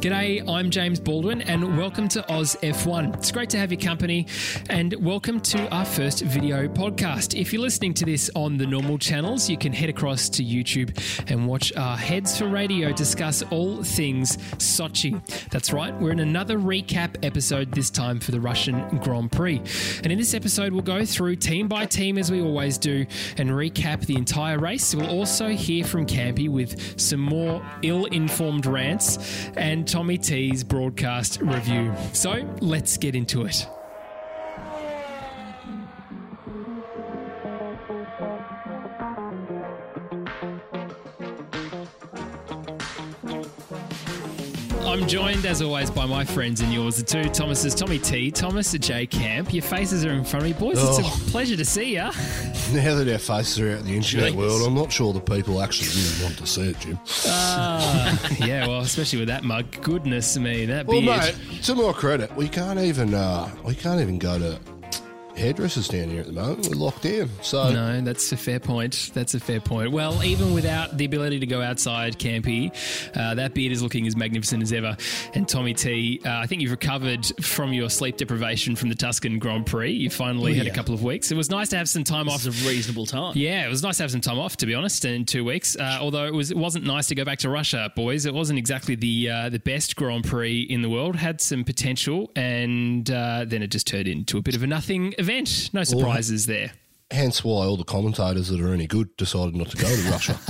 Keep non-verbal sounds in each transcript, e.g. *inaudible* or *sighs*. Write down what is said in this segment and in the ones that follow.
G'day, I'm James Baldwin, and welcome to Oz F1. It's great to have your company, and welcome to our first video podcast. If you're listening to this on the normal channels, you can head across to YouTube and watch our Heads for Radio discuss all things Sochi. That's right, we're in another recap episode, this time for the Russian Grand Prix. And in this episode, we'll go through team by team as we always do and recap the entire race. We'll also hear from Campy with some more ill informed rants and Tommy T's broadcast review. So let's get into it. I'm joined, as always, by my friends and yours, the two Thomases, Tommy T, Thomas J Camp. Your faces are in front of me, boys. It's Oh. a pleasure to see you. Now that our faces are out in the internet Jeez. world, I'm not sure the people actually really want to see it, Jim. yeah, well, especially with that mug. Goodness me, that Well, beard. mate, to my credit, we can't even uh, we can't even go to hairdressers down here at the moment. We're locked in. So No, that's a fair point. That's a fair point. Well, even without the ability to go outside, Campy, uh, that beard is looking as magnificent as ever. And Tommy T, uh, I think you've recovered from your sleep deprivation from the Tuscan Grand Prix. You finally Oh, had a couple of weeks. It was nice to have some time off. It's a reasonable time. Yeah, it was nice to have some time off, to be honest, in two weeks. Uh, although it was, it wasn't nice to go back to Russia, boys. It wasn't exactly the uh, the best Grand Prix in the world. Had some potential, and uh, then it just turned into a bit of a nothing event. No surprises there. hence why all the commentators that are any good decided not to go to Russia *laughs*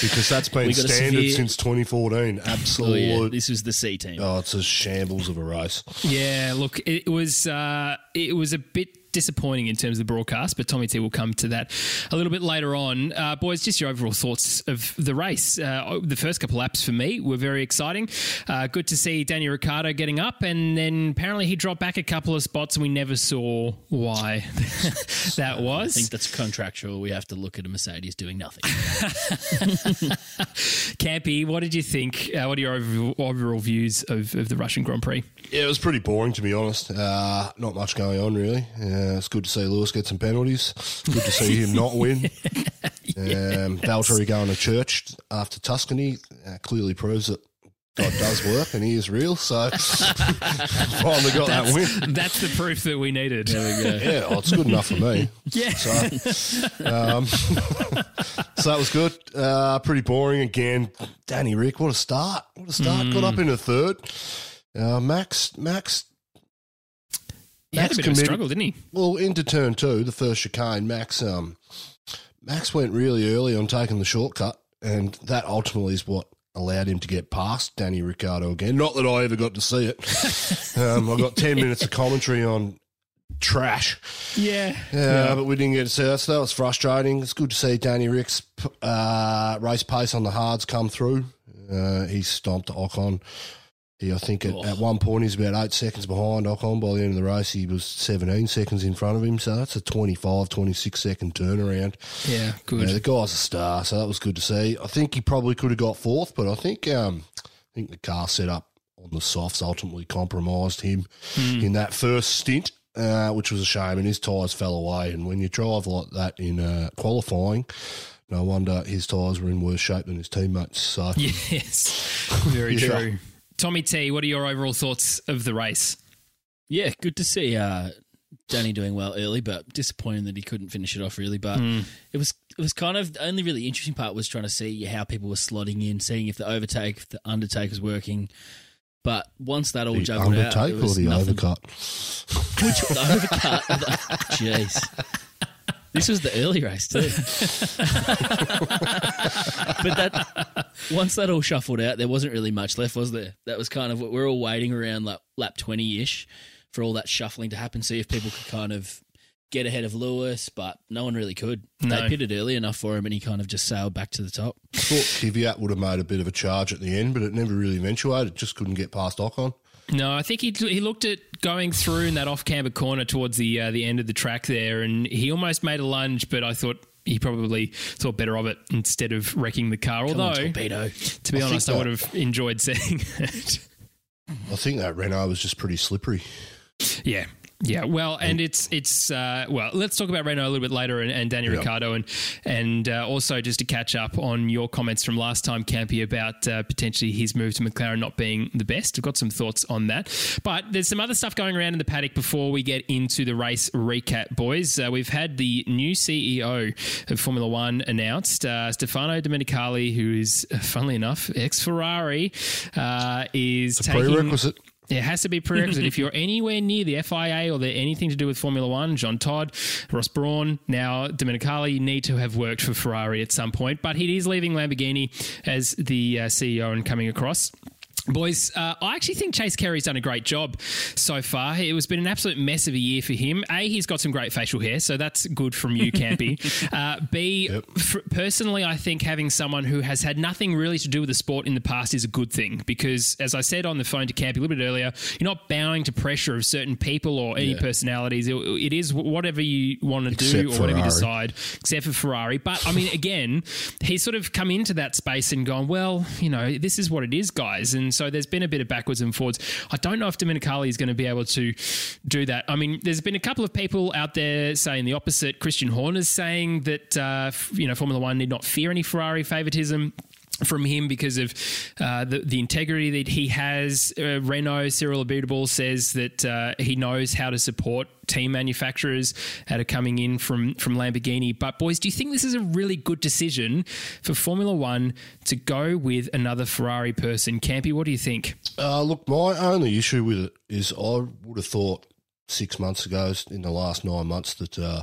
because that's been standard severe- since 2014. Oh, yeah. This was the C team. Oh, it's a shambles of a race. Yeah, look, it was uh, it was a bit disappointing in terms of the broadcast, but Tommy T will come to that a little bit later on. Uh, boys, just your overall thoughts of the race. Uh, the first couple laps for me were very exciting. Uh, good to see Daniel Ricciardo getting up, and then apparently he dropped back a couple of spots, and we never saw why *laughs* that was. I think that's contractual. We have to look at a Mercedes doing nothing. *laughs* Campy, what did you think? Uh, what are your overall, overall views of, of the Russian Grand Prix? Yeah, it was pretty boring to be honest. Uh, not much going on really. Uh, it's good to see Lewis get some penalties. Good to see him not win. *laughs* um, Valtteri going to church after Tuscany uh, clearly proves that God does work and He is real. So *laughs* finally got that win. That's the proof that we needed. There we go. Yeah, well, it's good enough for me. *laughs* Yeah. So, um, so that was good. Uh, pretty boring again. Danny Rick, what a start! What a start! Got up in into third. Uh, Max, Max He had a Max bit of a struggle, didn't he? Well, into turn two, the first chicane, Max um, Max went really early on taking the shortcut, and that ultimately is what allowed him to get past Danny Ricciardo again. Not that I ever got to see it. *laughs* um, I got ten minutes of commentary on trash. Yeah. Yeah, but we didn't get to see that. So that was frustrating. It's good to see Danny Rick's uh, race pace on the hards come through. Uh, he stomped Ocon. He, I think, at, at one point he's about eight seconds behind Ocon. By the end of the race, he was 17 seconds in front of him. So that's a 25, 26 second turnaround. Yeah, good. Yeah, the guy's a star, so that was good to see. I think he probably could have got fourth, but I think um, I think the car setup on the softs ultimately compromised him in that first stint, uh, which was a shame. And his tyres fell away. And when you drive like that in uh, qualifying, no wonder his tyres were in worse shape than his teammates. So *laughs* Yes, very *laughs* Yeah. true. Tommy T, what are your overall thoughts of the race? Yeah, good to see uh, Danny doing well early, but disappointing that he couldn't finish it off really. But it was it was kind of the only really interesting part was trying to see how people were slotting in, seeing if the overtake, if the undertake was working. But once that all the juggled out, undertake it or the nothing. overcut? *laughs* Which the overcut? *laughs* Jeez. This was the early race too. *laughs* but that once that all shuffled out, there wasn't really much left, was there? That was kind of what we're all waiting around like lap twenty ish for all that shuffling to happen, see if people could kind of get ahead of Lewis, but no one really could. No. They pitted early enough for him and he kind of just sailed back to the top. thought Kvyat would have made a bit of a charge at the end, but it never really eventuated. Just couldn't get past Ocon. No, I think he he looked at going through in that off camber corner towards the uh, the end of the track there, and he almost made a lunge, but I thought he probably thought better of it instead of wrecking the car. Come on, Although, torpedo. to be I honest, I would have enjoyed seeing *laughs* it. I think that Renault was just pretty slippery. yeah, Yeah, well, and it's it's uh, well. Let's talk about Renault a little bit later, and, and Daniel Ricciardo, and and uh, also just to catch up on your comments from last time, Campy, about uh, potentially his move to McLaren not being the best. I've got some thoughts on that, but there's some other stuff going around in the paddock before we get into the race recap, boys. Uh, we've had the new CEO of Formula One announced, uh, Stefano Domenicali, who is, uh, funnily enough, ex Ferrari, uh, is taking. prerequisite. It has to be prerequisite. if you're anywhere near the FIA or the, anything to do with Formula One, Jean Todt, Ross Brawn, now Domenicali need to have worked for Ferrari at some point. But he is leaving Lamborghini as the uh, CEO and coming across. Boys, uh, I actually think Chase Carey's done a great job so far. It was been an absolute mess of a year for him. A, he's got some great facial hair, so that's good from you, Campy. *laughs* uh, B, f- personally, I think having someone who has had nothing really to do with the sport in the past is a good thing because, as I said on the phone to Campy a little bit earlier, you're not bowing to pressure of certain people or any personalities. It, it is whatever you want to do Except or whatever you decide, except for Ferrari. But I mean, again, he's sort of come into that space and gone, well, you know, this is what it is, guys. And so there's been a bit of backwards and forwards. I don't know if Domenicali is going to be able to do that. I mean, there's been a couple of people out there saying the opposite. Christian Horner's saying that, uh, you know, Formula One need not fear any Ferrari favoritism from him because of uh, the, the integrity that he has. Uh, Renault, Cyril Abiteboul says that uh, he knows how to support team manufacturers that are coming in from, from Lamborghini. But, boys, do you think this is a really good decision for Formula One to go with another Ferrari person? Campy, what do you think? Uh, look, my only issue with it is I would have thought six months ago, in the last nine months, that uh,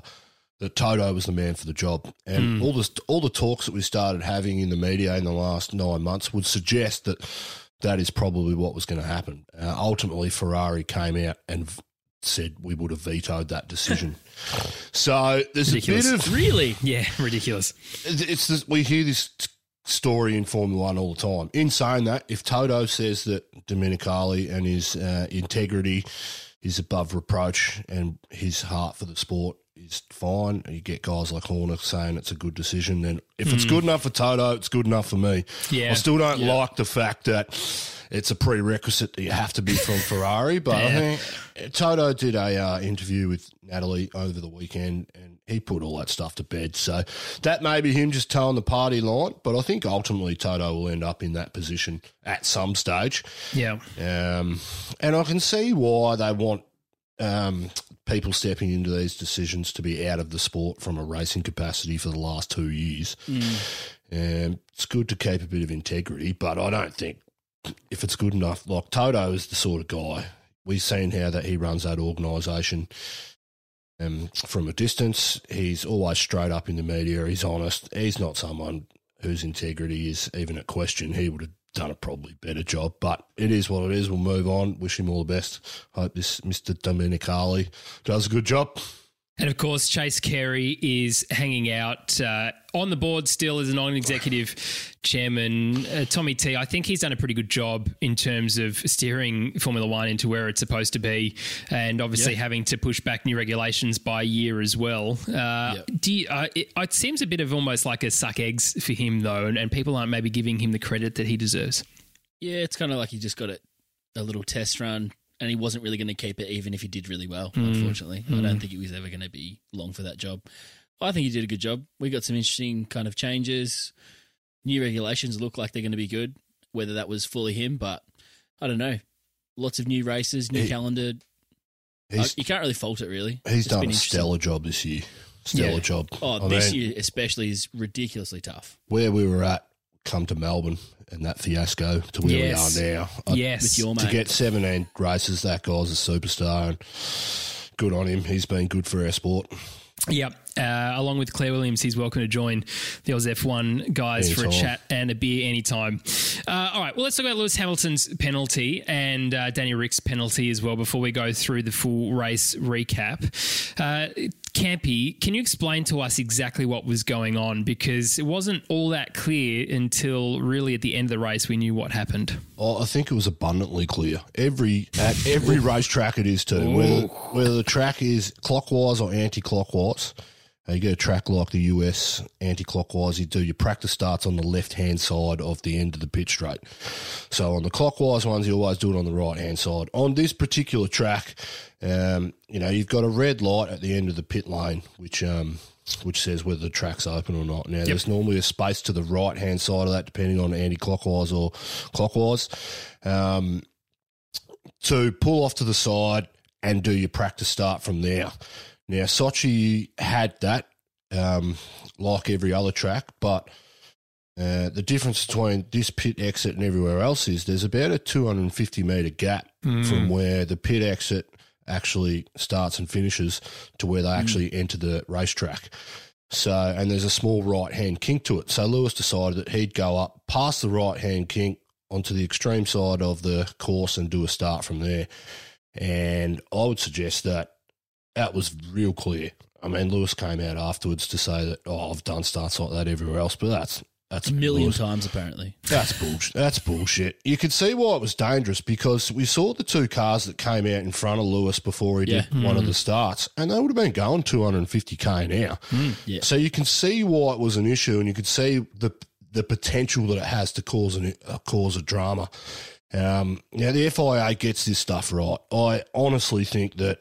that Toto was the man for the job, and all the all the talks that we started having in the media in the last nine months would suggest that that is probably what was going to happen. Uh, ultimately, Ferrari came out and v- said we would have vetoed that decision. *laughs* so there's Ridiculous. a bit of Really? Yeah, *laughs* ridiculous. it's this, we hear this t- story in Formula One all the time. In saying that, if Toto says that Domenicali and his uh, integrity is above reproach and his heart for the sport is fine, you get guys like Horner saying it's a good decision. Then if it's good enough for Toto, it's good enough for me. Yeah. I still don't like the fact that it's a prerequisite that you have to be from *laughs* Ferrari. But I think Toto did a uh, interview with Natalie over the weekend, and he put all that stuff to bed. So that may be him just toeing the party line. But I think ultimately Toto will end up in that position at some stage. Yeah. Um, and I can see why they want um, people stepping into these decisions to be out of the sport from a racing capacity for the last two years. Um, it's good to keep a bit of integrity, but I don't think if it's good enough, like Toto is the sort of guy we've seen how that he runs that organisation. Um, from a distance, he's always straight up in the media. He's honest. He's not someone whose integrity is even at question. He would have done a probably better job, but it is what it is. We'll move on. Wish him all the best. Hope this Mr. Domenicali does a good job. And of course, Chase Carey is hanging out uh, on the board still as a non executive chairman. Uh, Tommy T, I think he's done a pretty good job in terms of steering Formula One into where it's supposed to be and obviously having to push back new regulations by year as well. Uh, do you, uh, it, it seems a bit of almost like a suck eggs for him, though, and, and people aren't maybe giving him the credit that he deserves. Yeah, it's kind of like he just got a little test run and he wasn't really going to keep it even if he did really well, unfortunately. I don't think he was ever going to be long for that job. I think he did a good job. We got some interesting kind of changes. New regulations look like they're going to be good, whether that was fully him, but I don't know. Lots of new races, new He- calendar. Uh, you can't really fault it, really. he's It's done a stellar job this year. Stellar Yeah. job. Oh, I this mean, year especially is ridiculously tough. where we were at, come to Melbourne and that fiasco to where Yes. we are now. I- yes. With your to mate. get 17 races, that guy's a superstar. And good on him. He's been good for our sport. Yep. Uh, along with Claire Williams, he's welcome to join the Oz F1 guys for a chat and a beer anytime. Uh, all right. Well, let's talk about Lewis Hamilton's penalty and uh, Danny Rick's penalty as well before we go through the full race recap. Uh, Campy, can you explain to us exactly what was going on? Because it wasn't all that clear until really at the end of the race we knew what happened. Oh, I think it was abundantly clear. Every at every racetrack it is too. Whether, whether the track is clockwise or anti-clockwise, you get a track like the US anti-clockwise. You do your practice starts on the left-hand side of the end of the pit straight. So on the clockwise ones, you always do it on the right-hand side. On this particular track, um, you know you've got a red light at the end of the pit lane, which um, which says whether the track's open or not. Now, there's normally a space to the right hand side of that, depending on anti-clockwise or clockwise, um, to pull off to the side and do your practice start from there. Now, Sochi had that, um, like every other track, but uh, the difference between this pit exit and everywhere else is there's about a 250 metre gap from where the pit exit actually starts and finishes to where they actually enter the racetrack. So, and there's a small right hand kink to it. So Lewis decided that he'd go up past the right hand kink onto the extreme side of the course and do a start from there. And I would suggest that that was real clear. I mean, Lewis came out afterwards to say that, oh, I've done starts like that everywhere else, but that's that's A million times, apparently. That's bullshit. That's bullshit. You could see why it was dangerous because we saw the two cars that came out in front of Lewis before he did Yeah. one of the starts, and they would have been going 250k an hour. yeah. So you can see why it was an issue, and you could see the the potential that it has to cause an, uh, cause a drama. Um, now the FIA gets this stuff right. I honestly think that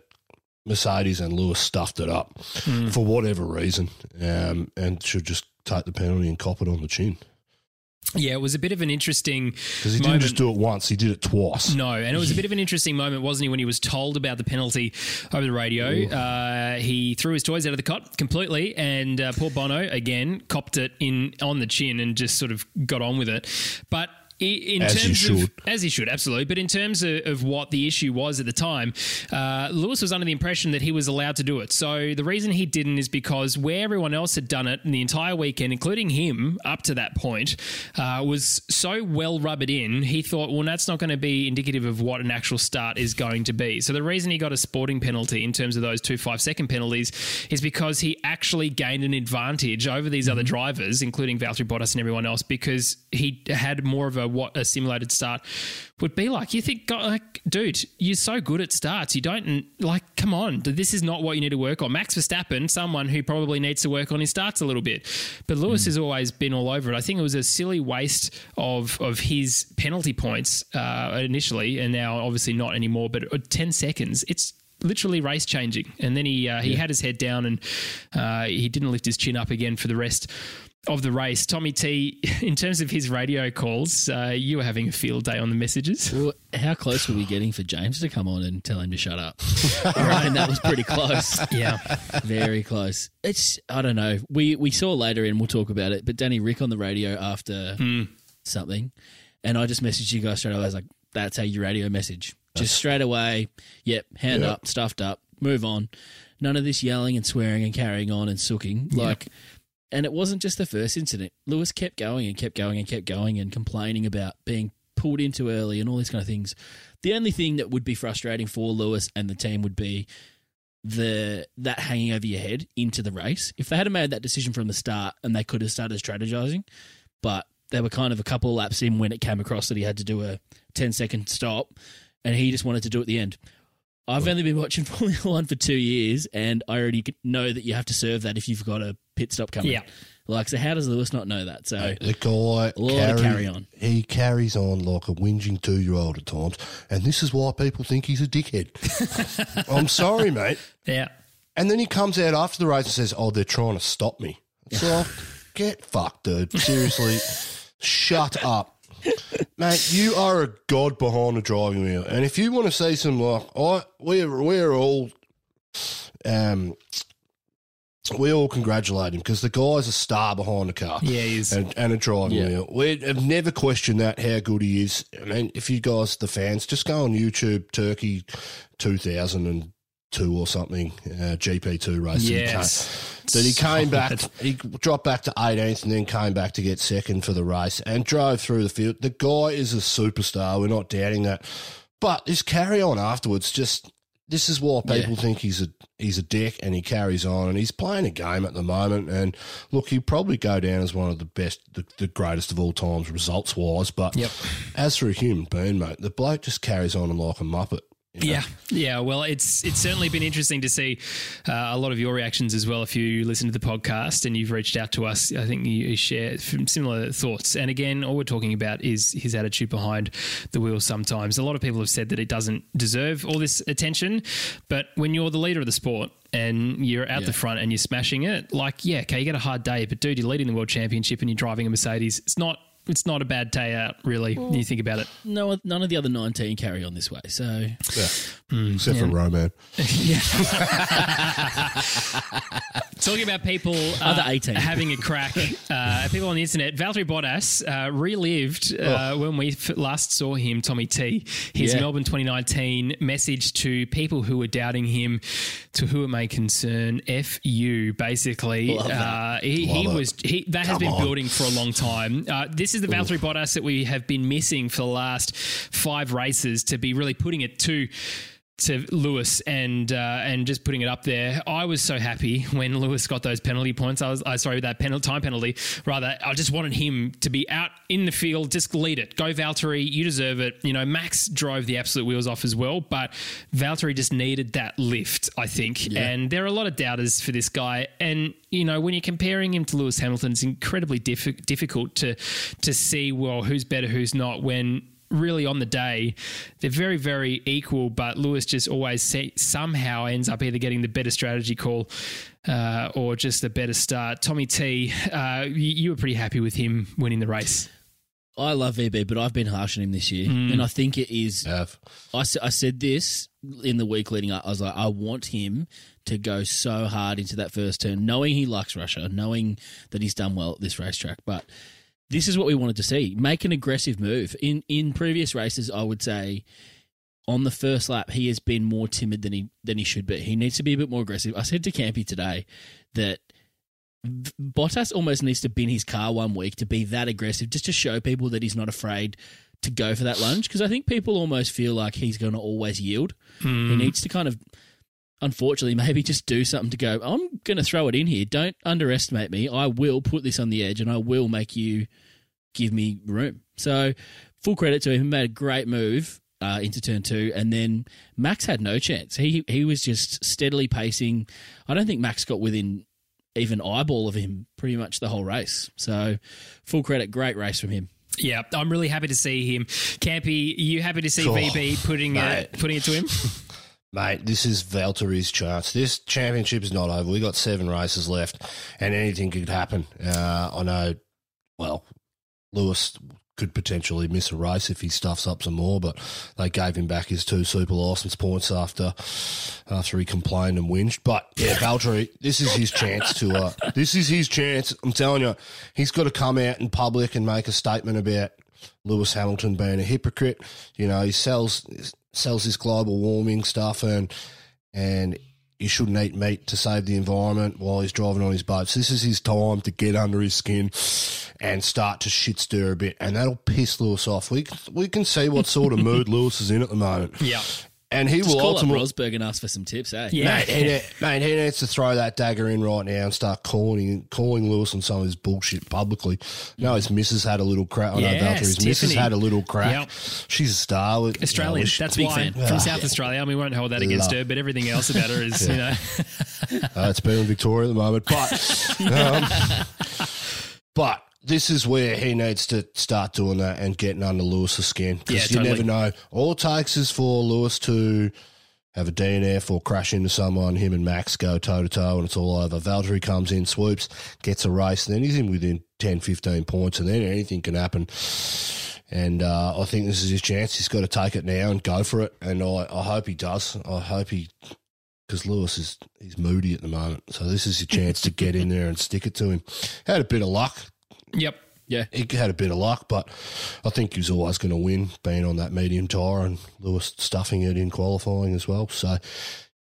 Mercedes and Lewis stuffed it up for whatever reason, um, and should just take the penalty and cop it on the chin. Yeah, it was a bit of an interesting Because he didn't moment. just do it once; he did it twice. No, and it was a bit of an *laughs* interesting moment, wasn't he, when he was told about the penalty over the radio? Uh, he threw his toys out of the cot completely, and uh, poor Bono again copped it in on the chin and just sort of got on with it. But in As terms you of should. as he should absolutely, but in terms of, of what the issue was at the time, uh, Lewis was under the impression that he was allowed to do it. So the reason he didn't is because where everyone else had done it in the entire weekend, including him up to that point, uh, was so well rubbered in. He thought, well, that's not going to be indicative of what an actual start is going to be. So the reason he got a sporting penalty in terms of those two five second penalties is because he actually gained an advantage over these other drivers, including Valtteri Bottas and everyone else, because he had more of a what a simulated start would be like. You think, God, like, dude, you're so good at starts. You don't like, come on, this is not what you need to work on. Max Verstappen, someone who probably needs to work on his starts a little bit, but Lewis has always been all over it. I think it was a silly waste of of his penalty points uh, initially, and now obviously not anymore. But at ten seconds, it's literally race changing. And then he uh, he had his head down and uh, he didn't lift his chin up again for the rest of the race. Tommy T, *laughs* in terms of his radio calls, uh, you were having a field day on the messages. Well, how close were we getting for James to come on and tell him to shut up? *laughs* I reckon that was pretty close. *laughs* Yeah. Very close. It's I don't know. We we saw later and we'll talk about it. But Danny Rick on the radio after something, and I just messaged you guys straight away. I was like, "That's how you radio message." Just straight away. Yep, hand Yeah. up, stuffed up, move on. None of this yelling and swearing and carrying on and sooking. Like, and it wasn't just the first incident. Lewis kept going and kept going and kept going and complaining about being pulled in too early and all these kind of things. The only thing that would be frustrating for Lewis and the team would be the that hanging over your head into the race. If they had made that decision from the start and they could have started strategizing, but they were kind of a couple of laps in when it came across that he had to do a 10 second stop and he just wanted to do it at the end. I've only been watching *laughs* Formula One for two years, and I already know that you have to serve that if you've got a pit stop coming. Yeah. Like, so how does Lewis not know that? So The guy lot carry, carry on. He carries on like a whinging two year old at times, and this is why people think he's a dickhead. *laughs* I'm sorry, mate. Yeah. And then he comes out after the race and says, "Oh, they're trying to stop me." *laughs* It's like, get fucked, dude. Seriously, shut up. Mate, you are a god behind the driving wheel, and if you want to see some like, I we're we're all, um, we all congratulate him because the guy's a star behind the car, Yeah, he is. and, and a driving Yeah. wheel. We have never questioned that how good he is. I mean, if you guys, the fans, just go on YouTube, Turkey, two thousand and two or something, uh, GP two race. that Yes. That he came back, he dropped back to 18th and then came back to get second for the race and drove through the field. The guy is a superstar. We're not doubting that. But his carry on afterwards just. This is why people think he's a he's a dick and he carries on and he's playing a game at the moment. And look he'll probably go down as one of the best the, the greatest of all times results wise but Yep. as for a human being mate the bloke just carries on like a muppet you know. Yeah, yeah. Well, it's it's certainly been interesting to see uh, a lot of your reactions as well. If you listen to the podcast and you've reached out to us, I think you, share similar thoughts. And again, all we're talking about is his attitude behind the wheel. Sometimes a lot of people have said that it doesn't deserve all this attention, but when you're the leader of the sport and you're out Yeah. the front and you're smashing it, like yeah, okay, you get a hard day, but dude, you're leading the world championship and you're driving a Mercedes. It's not. It's not a bad day out, really. when you think about it. No, none of the other 19 carry on this way. So Yeah. Except for Romain. *laughs* *laughs* Talking about people uh, Other 18. having a crack, uh, people on the internet, Valtteri Bottas uh, relived uh, when we f- last saw him, Tommy T, his Yeah. Melbourne 2019 message to people who were doubting him, to who it may concern, F you, basically. Love that. Uh, he he Love it. was, he, that has been on. building for a long time. Uh, this is the Valtteri Bottas that we have been missing for the last five races to be really putting it to to Lewis and uh, and just putting it up there. I was so happy when Lewis got those penalty points. I was uh, sorry that penalty time penalty. Rather, I just wanted him to be out in the field, just lead it. Go Valtteri, you deserve it. You know, Max drove the absolute wheels off as well, but Valtteri just needed that lift, I think. And there are a lot of doubters for this guy. And you know, when you're comparing him to Lewis Hamilton, it's incredibly diff- difficult to to see well who's better, who's not. When really on the day, they're very, very equal, but Lewis just always se- somehow ends up either getting the better strategy call uh, or just the better start. Tommy T, uh, you, you were pretty happy with him winning the race. I love VB, but I've been harsh on him this year. Hmm. And I think it is Have. I, s- I said this in the week leading up. I was like, I want him to go so hard into that first turn, knowing he likes Russia, knowing that he's done well at this racetrack. But this is what we wanted to see: make an aggressive move. In in previous races, I would say on the first lap he has been more timid than he than he should be. He needs to be a bit more aggressive. I said to Campy today that. Bottas almost needs to bin his car one week to be that aggressive, just to show people that he's not afraid to go for that lunge. Because I think people almost feel like he's going to always yield. He hmm. needs to kind of, unfortunately, maybe just do something to go. I'm going to throw it in here. Don't underestimate me. I will put this on the edge, and I will make you give me room. So, full credit to him. He made a great move uh, into turn two, and then Max had no chance. He he was just steadily pacing. I don't think Max got within even eyeball of him pretty much the whole race. So, full credit, great race from him. Yeah, I'm really happy to see him. Campy, you happy to see Oh, VB putting mate. it, putting it to him? *laughs* Mate, this is Valtteri's chance. This championship is not over. We've got seven races left, and anything could happen. Uh, I know. Well, Lewis could potentially miss a race if he stuffs up some more, but they gave him back his two super license points after after he complained and whinged. But yeah, Valtteri, this is his chance to. Uh, this is his chance. I'm telling you, he's got to come out in public and make a statement about Lewis Hamilton being a hypocrite. You know, he sells sells this global warming stuff and and he shouldn't eat meat to save the environment while he's driving on his boat. So This is his time to get under his skin and start to shit stir a bit, and that'll piss Lewis off. We we can see what sort of mood *laughs* Lewis is in at the moment. Yeah. And he Just will call up ultimately. Rosberg and ask for some tips, eh? Yeah. Mate he, ne- mate, he needs to throw that dagger in right now and start calling calling Lewis on some of his bullshit publicly. No, his missus had a little crack. I know Yes, Valtteri, his missus Tiffany. had a little crack. Yep. She's a star. With, Australian. you know, That's big why fan. from South Australia. I mean, we won't hold that against Love. her, but everything else about her is, *laughs* you know, Uh, it's been in Victoria at the moment, but *laughs* um, but this is where he needs to start doing that and getting under Lewis's skin because Yeah, you totally. never know. All it takes is for Lewis to have a DNF or crash into someone. Him and Max go toe to toe, and it's all over. Valtteri comes in, swoops, gets a race, and then he's in within 10, 15 points, and then anything can happen. And uh, I think this is his chance. He's got to take it now and go for it. And I, I hope he does. I hope he because Lewis is he's moody at the moment. So this is your chance to get in there and stick it to him. Had a bit of luck. Yep. Yeah. He had a bit of luck, but I think he was always going to win, being on that medium tyre and Lewis stuffing it in qualifying as well. So.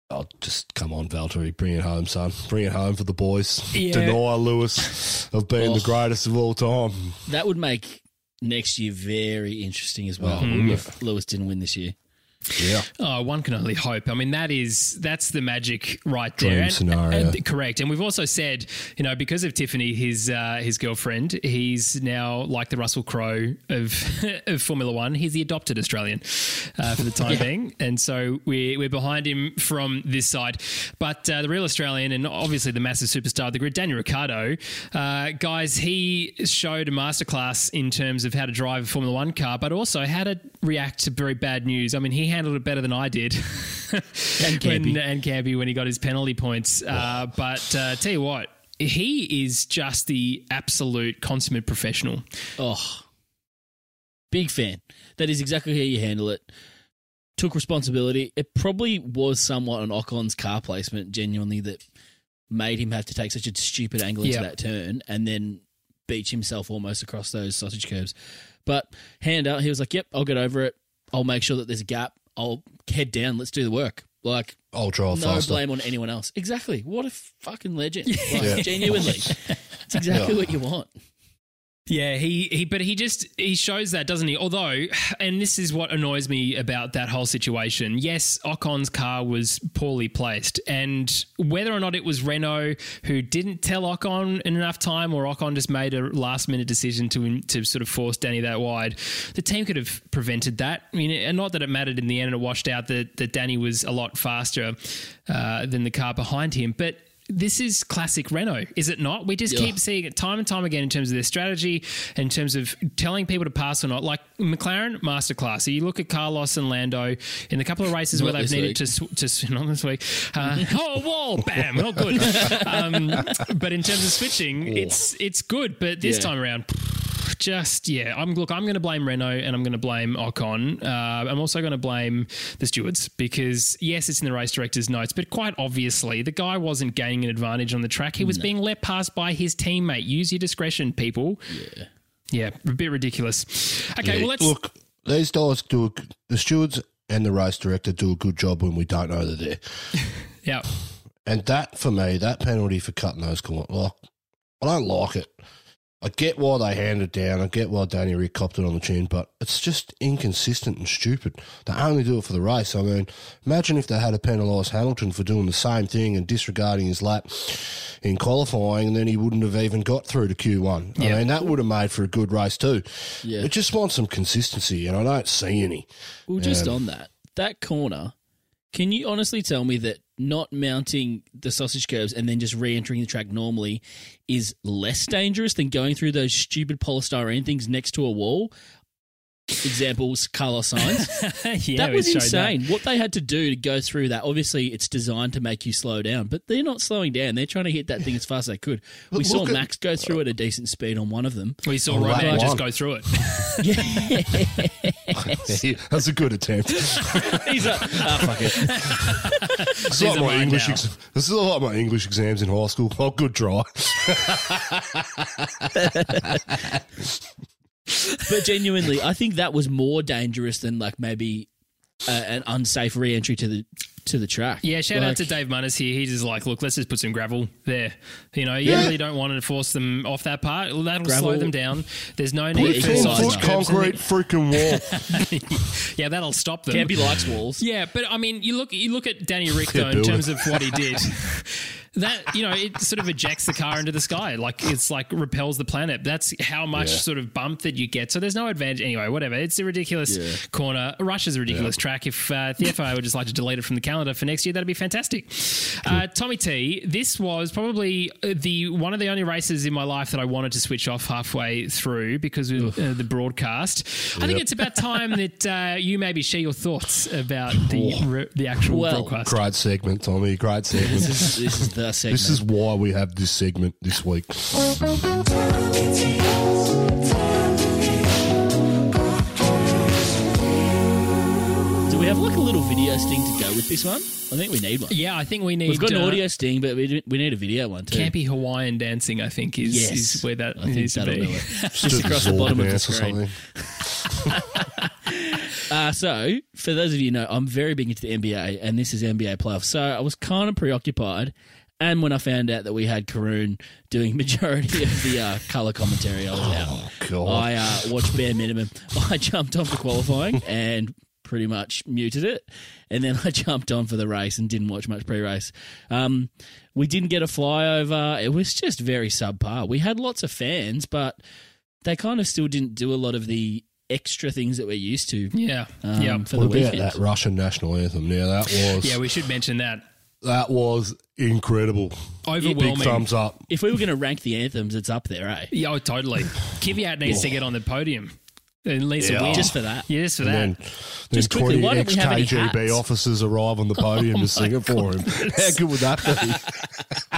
I'll just come on, Valtteri, bring it home, son. Bring it home for the boys. Yeah. Deny Lewis of being the Oh. greatest of all time. That would make next year very interesting as well Oh, if Lewis didn't win this year. Yeah. Oh, one can only hope. I mean, that is that's the magic right there. Dream And- scenario. and- correct. And we've also said, you know, because of Tiffany, his uh, his girlfriend, he's now like the Russell Crowe of *laughs* of Formula One. He's the adopted Australian uh, for the time *laughs* being, and so we're we're behind him from this side. But uh, the real Australian, and obviously the massive superstar of the grid, Daniel Ricciardo, uh, guys, he showed a masterclass in terms of how to drive a Formula One car, but also how to react to very bad news. I mean, he handled it better than I did. *laughs* And when, Campy. and Campy when he got his penalty points. Uh, but uh, tell you what, he is just the absolute consummate professional. Oh, big fan. That is exactly how you handle it. Took responsibility. It probably was somewhat an Ocon's car placement, genuinely, that made him have to take such a stupid angle into Yeah. that turn and then beach himself almost across those sausage curves. But hand out, he was like, "Yep, I'll get over it. I'll make sure that there's a gap. I'll head down. Let's do the work." Like I'll drive no faster. blame on anyone else. Exactly. What a fucking legend. *laughs* Like, Yeah. Genuinely, it's exactly Yeah. what you want. Yeah, he, he but he just he shows that, doesn't he? Although, and this is what annoys me about that whole situation. Yes, Ocon's car was poorly placed, and whether or not it was Renault who didn't tell Ocon in enough time, or Ocon just made a last minute decision to to sort of force Danny that wide, the team could have prevented that. I mean, and not that it mattered in the end, and it washed out that that Danny was a lot faster uh, than the car behind him, but. This is classic Renault, is it not? We just Yeah. keep seeing it time and time again in terms of their strategy, in terms of telling people to pass or not. Like McLaren masterclass. So you look at Carlos and Lando in the couple of races where they've needed week. to, sw- to sw- *laughs* not this week. Uh, *laughs* oh, whoa, bam, not good. *laughs* Um, but in terms of switching, it's it's good. But this Yeah. time around. Just yeah, I'm look. I'm going to blame Renault and I'm going to blame Ocon. Uh, I'm also going to blame the stewards because yes, it's in the race director's notes, but quite obviously the guy wasn't gaining an advantage on the track. He was being let past by his teammate. Use your discretion, people. Yeah, yeah, a bit ridiculous. Okay, well let's Look, these guys do a, the stewards and the race director do a good job when we don't know they're there. *laughs* yeah. And that for me, that penalty for cutting those corners, like, I don't like it. I get why they hand it down. I get why Danny Rick copped it on the chin, but it's just inconsistent and stupid. They only do it for the race. I mean, imagine if they had to penalise Hamilton for doing the same thing and disregarding his lap in qualifying, and then he wouldn't have even got through to Q1. Yeah. I mean, that would have made for a good race too. Yeah. It just wants some consistency, and I don't see any. Well, just Um, on that, that corner, can you honestly tell me that not mounting the sausage curves and then just re-entering the track normally is less dangerous than going through those stupid polystyrene things next to a wall? Examples, Carlos Sainz. *laughs* yeah, that was showed insane. What they had to do to go through that. Obviously, it's designed to make you slow down, but they're not slowing down. They're trying to hit that thing as fast as they could. *laughs* We saw at- Max go through at a decent speed on one of them. We saw Oh, lap just go through it. *laughs* That's a good attempt. He's like, ah, fuck it. This is These like are my English. Ex- this is like my English exams in high school. Oh, good try. But genuinely, I think that was more dangerous than like maybe uh, an unsafe re-entry to the to the track. Yeah, shout out to Dave Munnis here. He's just like, look, let's just put some gravel there. You know, you Yeah. really don't want to force them off that part. That'll Gravel. slow them down. There's no Put need for in size foot curbs concrete freaking wall. *laughs* Yeah, that'll stop them. Campy likes walls. Yeah, but I mean, you look you look at Danny Rick though in terms of what he did. *laughs* *laughs* that you know, it sort of ejects the car into the sky, like it's like repels the planet. That's how much Yeah. sort of bump that you get. So there's no advantage anyway. Whatever. It's a ridiculous Yeah. corner. Russia's a ridiculous track. If uh, the FIA would just like to delete it from the calendar for next year, that'd be fantastic. Uh, Tommy T, this was probably uh, the one of the only races in my life that I wanted to switch off halfway through because of uh, the broadcast. I think it's about time *laughs* that uh, you maybe share your thoughts about the re- the actual Well, broadcast. Great segment, Tommy. Great segment. This is, this is the segment. This is why we have this segment this week. Do we have like a little video sting to go with this one? I think we need one. Yeah, I think we need. We've got an uh, audio sting, but we, do- we need a video one too. Campy Hawaiian dancing, I think, is, Yes. is where that I think needs to that'll be. it. *laughs* Just Just across the bottom of the dance or screen. something. *laughs* Uh, so, for those of you who know, I'm very big into the NBA, and this is NBA playoffs. So, I was kind of preoccupied. And when I found out that we had Karun doing majority of the uh, *laughs* color commentary, I was out. God. I uh, watched bare minimum. *laughs* I jumped off the qualifying and pretty much muted it, and then I *laughs* jumped on for the race and didn't watch much pre-race. Um, we didn't get a flyover. It was just very subpar. We had lots of fans, but they kind of still didn't do a lot of the extra things that we're used to. Yeah. Um, yeah. for What the about weekend. that Russian national anthem? Now that was Yeah, we should mention that. That was incredible. Overwhelming. Big thumbs up. If we were going to rank the anthems, it's up there, eh? Yeah, oh, totally. *laughs* Kvyat needs to get on the podium. At least Yeah. Just for that. Yeah, just for And that. then, then Just quickly, 20 why don't we have any ex-KGB hats? officers arrive on the *laughs* podium to sing it for him. How good would that be?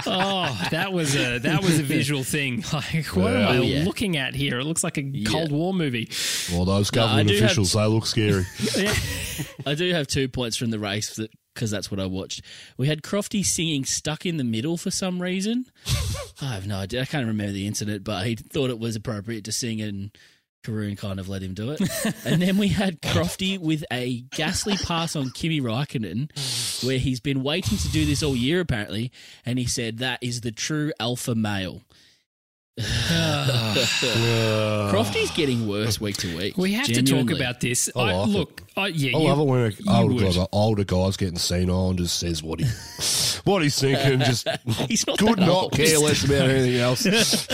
*laughs* Oh, that was a that was a visual thing. Like, what am I Oh, yeah. looking at here? It looks like a Cold War movie. Well, those I government do have- officials, they look scary. I do have two points from the race that because that's what I watched. We had Crofty singing "Stuck in the Middle" for some reason. *laughs* I have no idea. I can't remember the incident, but he thought it was appropriate to sing, and Karun kind of let him do it. *laughs* and then we had Crofty with a ghastly pass on Kimi Raikkonen, where he's been waiting to do this all year apparently, and he said that is the true alpha male. *sighs* Crofty's getting worse week to week. We have to talk about this. I like it. look, I, yeah, I you, love it when you older would. guys, older guys getting senile and just says what he *laughs* what he's thinking. Just *laughs* He's not could not old. care less about anything else. *laughs*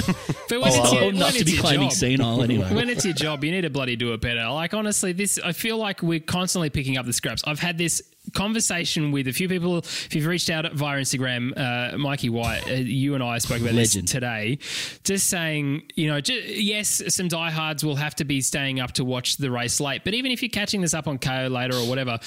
But when Oh, it's your, old enough when to it's be your claiming job, senile anyway. when it's your job, you need to bloody do it better. Like honestly, this I feel like we're constantly picking up the scraps. I've had this conversation with a few people. If you've reached out via Instagram, uh, Mikey White, uh, you and I spoke about Legend. this today. Just saying, you know, ju- yes, some diehards will have to be staying up to watch the race late. But even if you're catching this up on Kayo later or whatever,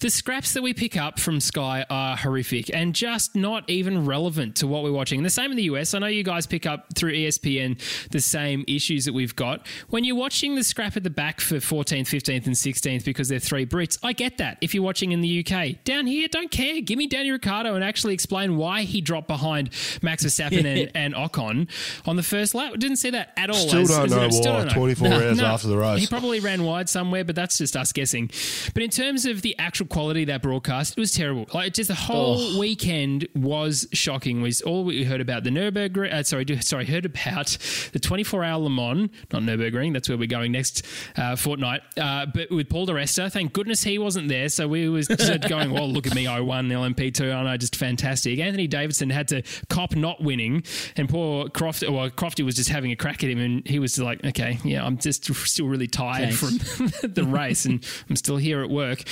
the scraps that we pick up from Sky are horrific and just not even relevant to what we're watching. And the same in the US. I know you guys pick up through ESPN the same issues that we've got. When you're watching the scrap at the back for 14th, 15th, and 16th because they're three Brits, I get that. If you're watching in the UK, down here, don't care. Give me Danny Ricciardo and actually explain why he dropped behind Max Verstappen and, *laughs* and Ocon on the first lap. Didn't see that at all. Still as- don't as- know why. don't know. 24 hours No, after the race. He probably ran wide somewhere, but that's just us guessing. But in terms of the actual quality of that broadcast, it was terrible. Like just the whole weekend was shocking. Was all we heard about the Nurburgring. Uh, sorry, sorry, heard about the 24 hour Le Mans, not Nurburgring. That's where we're going next uh, fortnight. Uh, but with Paul Di Resta, thank goodness he wasn't there. So we was just *laughs* going, well, look at me, I won the LMP2. I know, just fantastic. Anthony Davidson had to cop not winning, and poor Croft, well, Crofty was just having a crack at him, and he was like, okay, yeah, I'm just still really tired Thanks. from *laughs* the race, and I'm still here at work.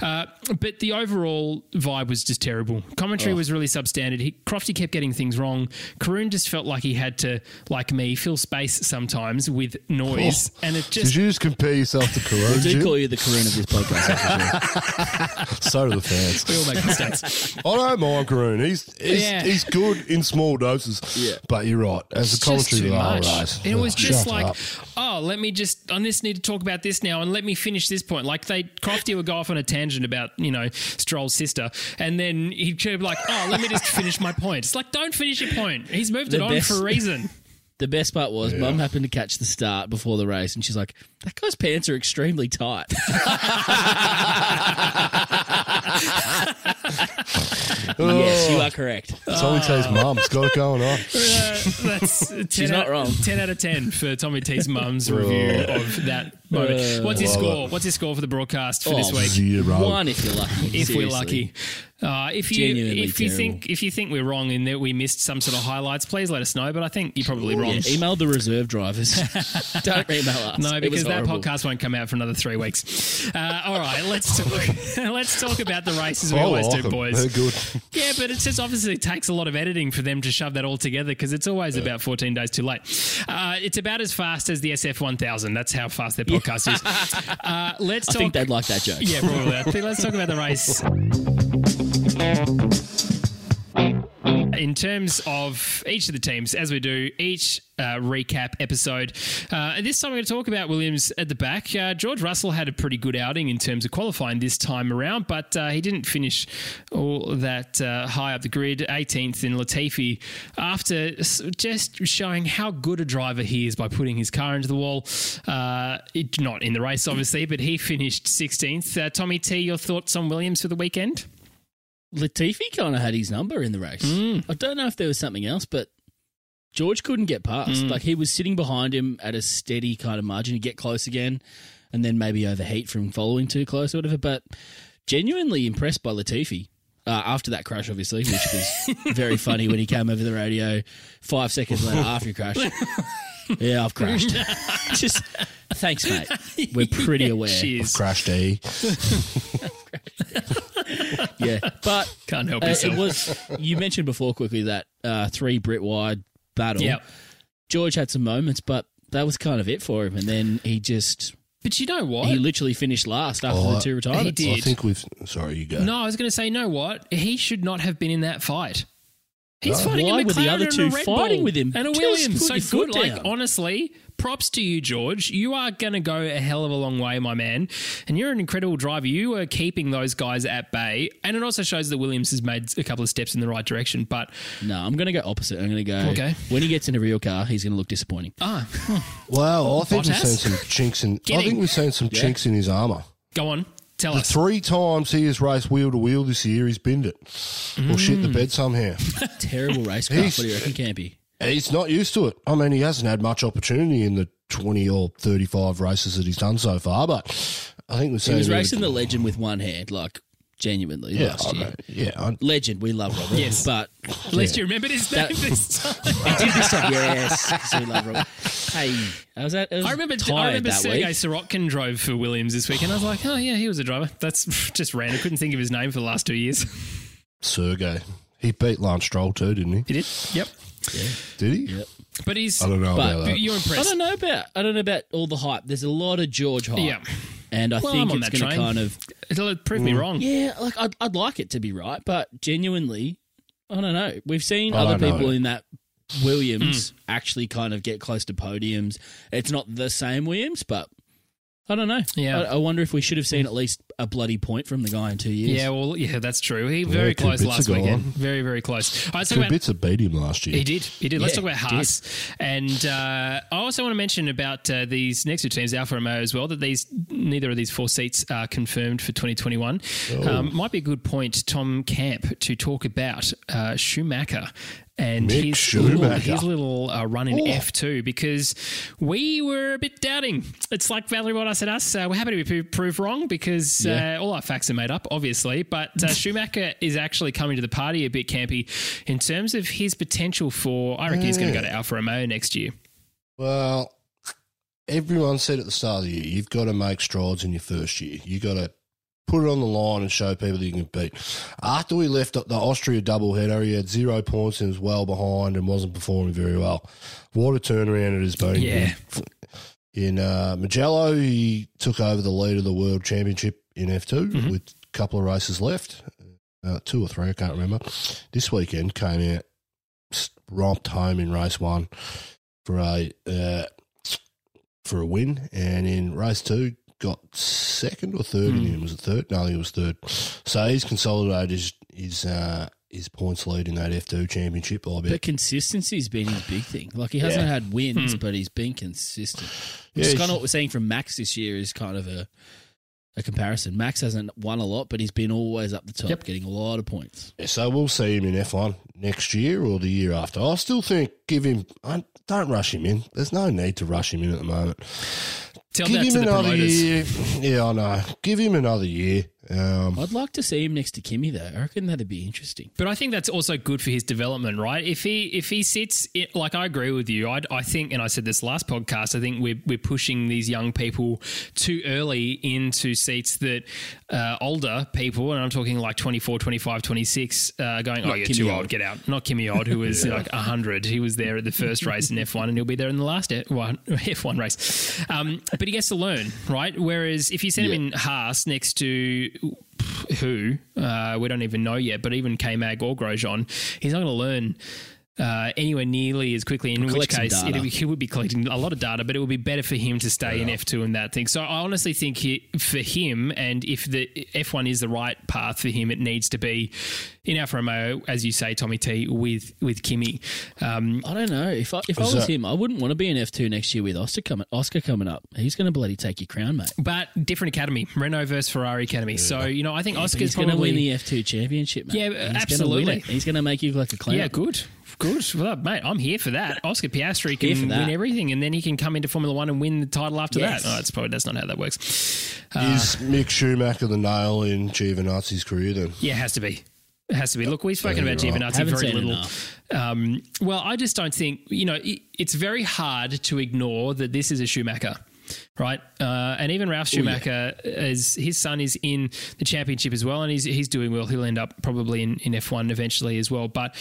Uh, Uh, but the overall vibe was just terrible. Commentary oh. was really substandard. He, Crofty kept getting things wrong. Karun just felt like he had to, like me, fill space sometimes with noise, oh. and it just. Did just you just compare yourself to I we do Jim? call you the Karun of this podcast. that's for. *laughs* So do the fans. we all make mistakes. I don't mind Karun. He's he's, Yeah. he's good in small doses. Yeah. But you're right. As It's a commentary just too much. race. And it was Oh, just shut like, up. oh, let me just, I just need to talk about this now and let me finish this point. Like they, Crofty would go off on a tangent about, you know, Stroll's sister. And then he'd be like, oh, let me just finish my point. It's like, don't finish your point. He's moved it The on for a reason. *laughs* The best part was Mum happened to catch the start before the race, and she's like, "That guy's pants are extremely tight." *laughs* *laughs* yes, you are correct. Tommy T's mum's got it going on. Uh, that's 10 She's out, not wrong. 10 out of 10 for Tommy T's mum's review of that moment. What's his Love score? What's his score for the broadcast for Oh, this week? Zero. One if you're lucky. if we're lucky. Uh, if you Genuinely if you terrible. think if you think we're wrong in that we missed some sort of highlights, please let us know. But I think you're probably wrong. Yeah, email the reserve drivers. *laughs* Don't email us. No, because that podcast won't come out for another three weeks. Uh, all right, let's talk. *laughs* let's talk about the races we I always like do, boys. They're good. Yeah, but it just obviously takes a lot of editing for them to shove that all together because it's always about 14 days too late. Uh, it's about as fast as the SF 1000. That's how fast their podcast is. Uh, let's I talk. think they'd like that joke. yeah, probably. I think let's talk about the race. In terms of each of the teams, as we do each uh, recap episode, uh, and this time we're going to talk about Williams at the back. Uh, George Russell had a pretty good outing in terms of qualifying this time around, but uh, he didn't finish all that uh, high up the grid. 18th in Latifi, after just showing how good a driver he is by putting his car into the wall. Uh, it, not in the race, obviously, but he finished 16th. Uh, Tommy T, your thoughts on Williams for the weekend? Latifi kind of had his number in the race. Mm. I don't know if there was something else, but George couldn't get past. Mm. Like he was sitting behind him at a steady kind of margin. He'd get close again. and then maybe overheat from following too close or whatever. But genuinely impressed by Latifi. Uh, after that crash, obviously, which was *laughs* very funny when he came over the radio five seconds later after he crashed. *laughs* Yeah, I've crashed. *laughs* Just thanks, mate. We're *laughs* pretty aware. Cheers. Crashed E. *laughs* Yeah, but Can't help uh, yourself. it was. You mentioned before quickly that uh, three Brit wide battle. yeah. George had some moments, but that was kind of it for him. And then he just But you know what? he literally finished last after Oh, the two retirements. He did. I think we've. Sorry, you go. No, I was going to say, no, what? He should not have been in that fight. He's fighting Why a were the McLaren other and two a Red fighting Bull with him? And a Just Williams. put So your foot good. Like, down. honestly, props to you, George. You are going to go a hell of a long way, my man. And you're an incredible driver. You are keeping those guys at bay. And it also shows that Williams has made a couple of steps in the right direction. But, No, I'm going to go opposite. I'm going to go. Okay. When he gets in a real car, he's going to look disappointing. ah, Well, I think we've Bottas? seen some chinks in. I Getting- think we've seen some chinks in his armour. go on. Tell The us. three times he has raced wheel to wheel this year, he's binned it or shit Mm. the bed somehow. *laughs* Terrible racecraft. He's- What do you reckon, Campy? he's not used to it. I mean, he hasn't had much opportunity in the twenty or thirty-five races that he's done so far. But I think seen He was racing the legend with one hand, like genuinely Yeah, last year. yeah. I, Legend, we love Robert. Yes. but *laughs* At least you remembered his name That- this time. *laughs* he did this time. Yes, so we love Robert. Hey, I was at. I, was I remember, tired I remember that Sergei week. Sirotkin drove for Williams this week, and I was like, oh, yeah, he was a driver. That's *laughs* just random. Couldn't think of his name for the last two years. Sergey. He beat Lance Stroll too, didn't he? He did. Yep. Yeah. Did he? Yep. But he's. I don't know But about that. You're I don't know about. I don't know about all the hype. There's a lot of George hype. Yeah. And I Well, think I'm it's going to kind of. *laughs* It'll prove me wrong. Yeah, like I'd, I'd like it to be right, but genuinely, I don't know. We've seen I other don't know. people in that Hmm. Williams actually kind of get close to podiums. It's not the same Williams, but I don't know. Yeah. I, I wonder if we should have seen at least a bloody point from the guy in two years. Yeah, well, yeah, that's true. He very two close last weekend. on. Very, very close. All right, let's Two about bits have beat him last year. He did. He did. Let's Yeah, talk about he Haas. And uh, I also want to mention about uh, these next two teams, Alfa Romeo as well, that these neither of these four seats are confirmed for 2021. Oh. Um, might be a good point, Tom Camp, to talk about uh, Schumacher. And Mick his little, his little uh, run in Oh. F2 because we were a bit doubting. It's like Valtteri Bottas and us. Uh, we're happy to be proved wrong because Yeah. uh, all our facts are made up, obviously. But uh, *laughs* Schumacher is actually coming to the party a bit, Campy, in terms of his potential for. I reckon he's going to go to Alfa Romeo next year. Well, everyone said at the start of the year, you've got to make strides in your first year. You've got to put it on the line and show people that you can beat. After we left the Austria doubleheader, he had zero points and was well behind and wasn't performing very well. What a turnaround it has been. Yeah. In uh, Mugello, he took over the lead of the World Championship in F2 Mhm. with a couple of races left. Uh, two or three, I can't remember. This weekend came out, romped home in race one for a uh, for a win, and in race two got second or third in him. Was it third? No, I think it was third. So he's consolidated his his, uh, his points lead in that F two championship. I But consistency's been his big thing. Like he hasn't Yeah. had wins, Hmm. but he's been consistent. Yeah, is kind of what we're seeing from Max this year is kind of a a comparison. Max hasn't won a lot, but he's been always up the top, Yep. getting a lot of points. Yeah, so we'll see him in F one next year or the year after. I still think give him. I- Don't rush him in. There's no need to rush him in at the moment. Tell Give that him to the another promoters. year. Yeah, I know. Give him another year. Um, I'd like to see him next to Kimi though. I reckon that'd be interesting. But I think that's also good for his development, right? If he if he sits it, like I agree with you, I I think, and I said this last podcast, I think we're we're pushing these young people too early into seats that uh, older people, and I'm talking like 24, 25, 26, uh, going, oh, you're Kimi too Odd. old, get out. Not Kimi Odd, who was *laughs* like 100. He was there at the first race in F1, and he'll be there in the last F1, *laughs* F1 race. Um, but he gets to learn, right? Whereas if you send him in Haas next to who uh, we don't even know yet, but even K Mag or Grosjean, he's not going to learn. Uh, anywhere nearly as quickly, in which case it'll he would be collecting a lot of data, but it would be better for him to stay in F2 and that thing. So I honestly think he, for him, and if the F1 is the right path for him, it needs to be in Alfa Romeo, as you say, Tommy T, with with Kimi. Um, I don't know if I, if I was that- him, I wouldn't want to be in F two next year with Oscar coming Oscar coming up. He's going to bloody take your crown, mate. but different academy, Renault versus Ferrari academy. So you know, I think But Oscar's going to win the F two championship, mate. Yeah, He's gonna win absolutely. it. He's going to make you look like a clown. Yeah, good. Good. good. Well, mate, I'm here for that. Oscar Piastri can for that. win everything, and then he can come into Formula One and win the title after Yes. that. Oh, that's probably that's not how that works. Uh, Is Mick Schumacher the nail in Giovinazzi's career then? Yeah, it has to be. It has to be. Look, we've spoken about you're right. Giovinazzi Haven't very little. Um, well, I just don't think you know. It, it's very hard to ignore that this is a Schumacher, right? Uh, and even Ralf Oh, Schumacher, as his son is in the championship as well, and he's he's doing well. He'll end up probably in, in F one eventually as well, but.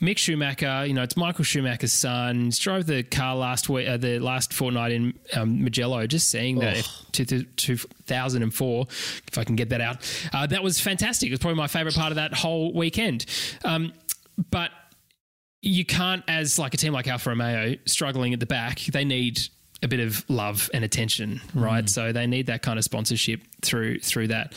Mick Schumacher, you know, it's Michael Schumacher's son. He drove the car last week, uh, the last fortnight in um, Mugello. Just seeing that to, 2004, if I can get that out, uh, that was fantastic. It was probably my favorite part of that whole weekend. Um, but you can't, as like a team like Alfa Romeo struggling at the back, they need a bit of love and attention, right? So they need that kind of sponsorship through through that.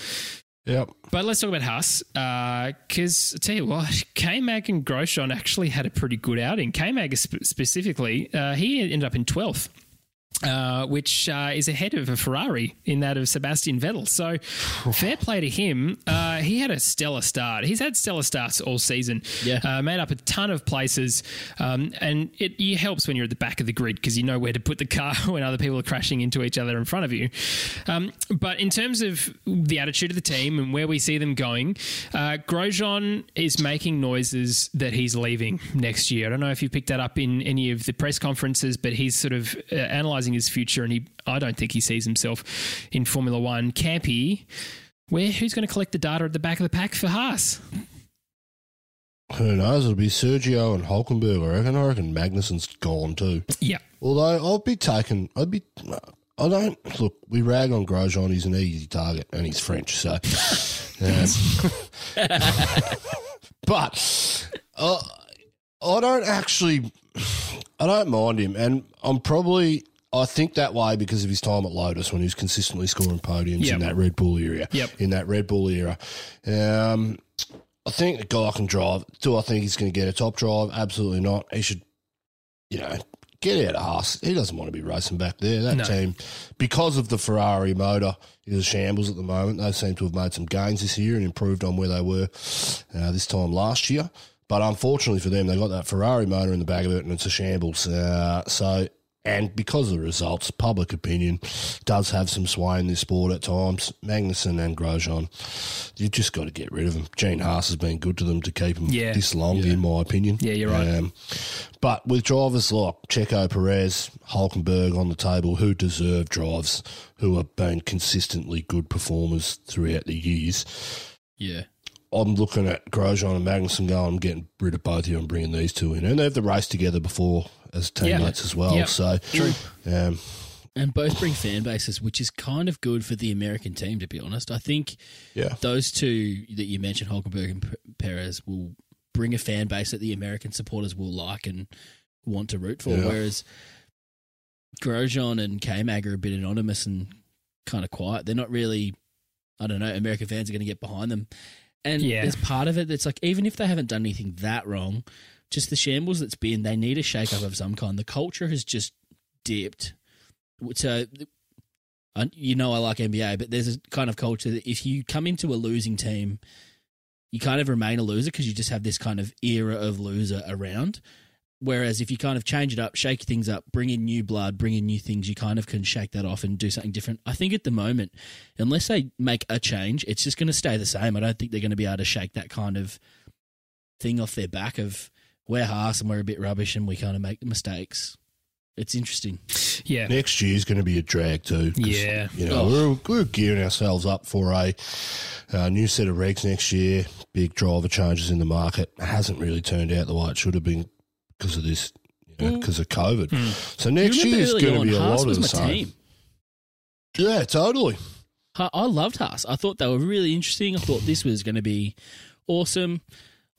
Yep. But let's talk about Haas, because I tell you what, *laughs* K Mag and Grosjean actually had a pretty good outing. K Mag sp- specifically, uh, he ended up in twelfth. Uh, which uh, is ahead of a Ferrari in that of Sebastian Vettel. So, fair play to him. Uh, he had a stellar start. He's had stellar starts all season. Yeah. Uh, made up a ton of places, um, and it, it helps when you're at the back of the grid because you know where to put the car *laughs* when other people are crashing into each other in front of you. Um, but in terms of the attitude of the team and where we see them going, uh, Grosjean is making noises that he's leaving next year. I don't know if you picked that up in any of the press conferences, but he's sort of uh, his future, and he I don't think he sees himself in Formula One. Campy, where who's going to collect the data at the back of the pack for Haas? Who knows? It'll be Sergio and Hulkenberg, I reckon. I reckon Magnussen's gone too. Yeah, Although I'll be taking, I'd be, I don't look. We rag on Grosjean; he's an easy target, and he's French, so. *laughs* um, but uh, I don't actually, I don't mind him, and I'm probably. I think that way because of his time at Lotus when he was consistently scoring podiums Yep. in that Red Bull area. Yep. In that Red Bull era. Um, I think the guy can drive. Do I think he's going to get a top drive? Absolutely not. He should you know, get out of Haas. He doesn't want to be racing back there. That No. team, because of the Ferrari motor, is a shambles at the moment. They seem to have made some gains this year and improved on where they were uh, this time last year. But unfortunately for them, they got that Ferrari motor in the bag of it, and it's a shambles. Uh, so. And because of the results, public opinion does have some sway in this sport at times. Magnussen and Grosjean, you've just got to get rid of them. Gene Haas has been good to them to keep them Yeah. this long, in my opinion. Yeah, you're right. Um, but with drivers like Checo Perez, Hulkenberg on the table, who deserve drives, who have been consistently good performers throughout the years, Yeah. I'm looking at Grosjean and Magnussen going, I'm getting rid of both of you and bringing these two in. And they've the race together before as teammates as well. Yeah. So, um, And both bring fan bases, which is kind of good for the American team, to be honest. I think yeah. those two that you mentioned, Hulkenberg and Perez, will bring a fan base that the American supporters will like and want to root for. Yeah. Whereas Grosjean and K-Mag are a bit anonymous and kind of quiet. They're not really, I don't know, American fans are going to get behind them. And Yeah. there's part of it that's like, even if they haven't done anything that wrong, just the shambles that's been, they need a shake up of some kind. The culture has just dipped. So, you know, I like NBA, but there's a kind of culture that if you come into a losing team, you kind of remain a loser because you just have this kind of era of loser around. Whereas if you kind of change it up, shake things up, bring in new blood, bring in new things, you kind of can shake that off and do something different. I think at the moment, unless they make a change, it's just going to stay the same. I don't think they're going to be able to shake that kind of thing off their back of we're harsh and we're a bit rubbish and we kind of make the mistakes. It's interesting. yeah, Next year's going to be a drag too. Yeah. You know, Oh. we're, we're gearing ourselves up for a, uh new set of regs next year. Big driver changes in the market. It hasn't really turned out the way it should have been because of this, you know, because of COVID. So next year is going to be a Haas lot was of the my same. team. Yeah, totally. Ha- I loved Haas. I thought they were really interesting. I thought this was going to be awesome.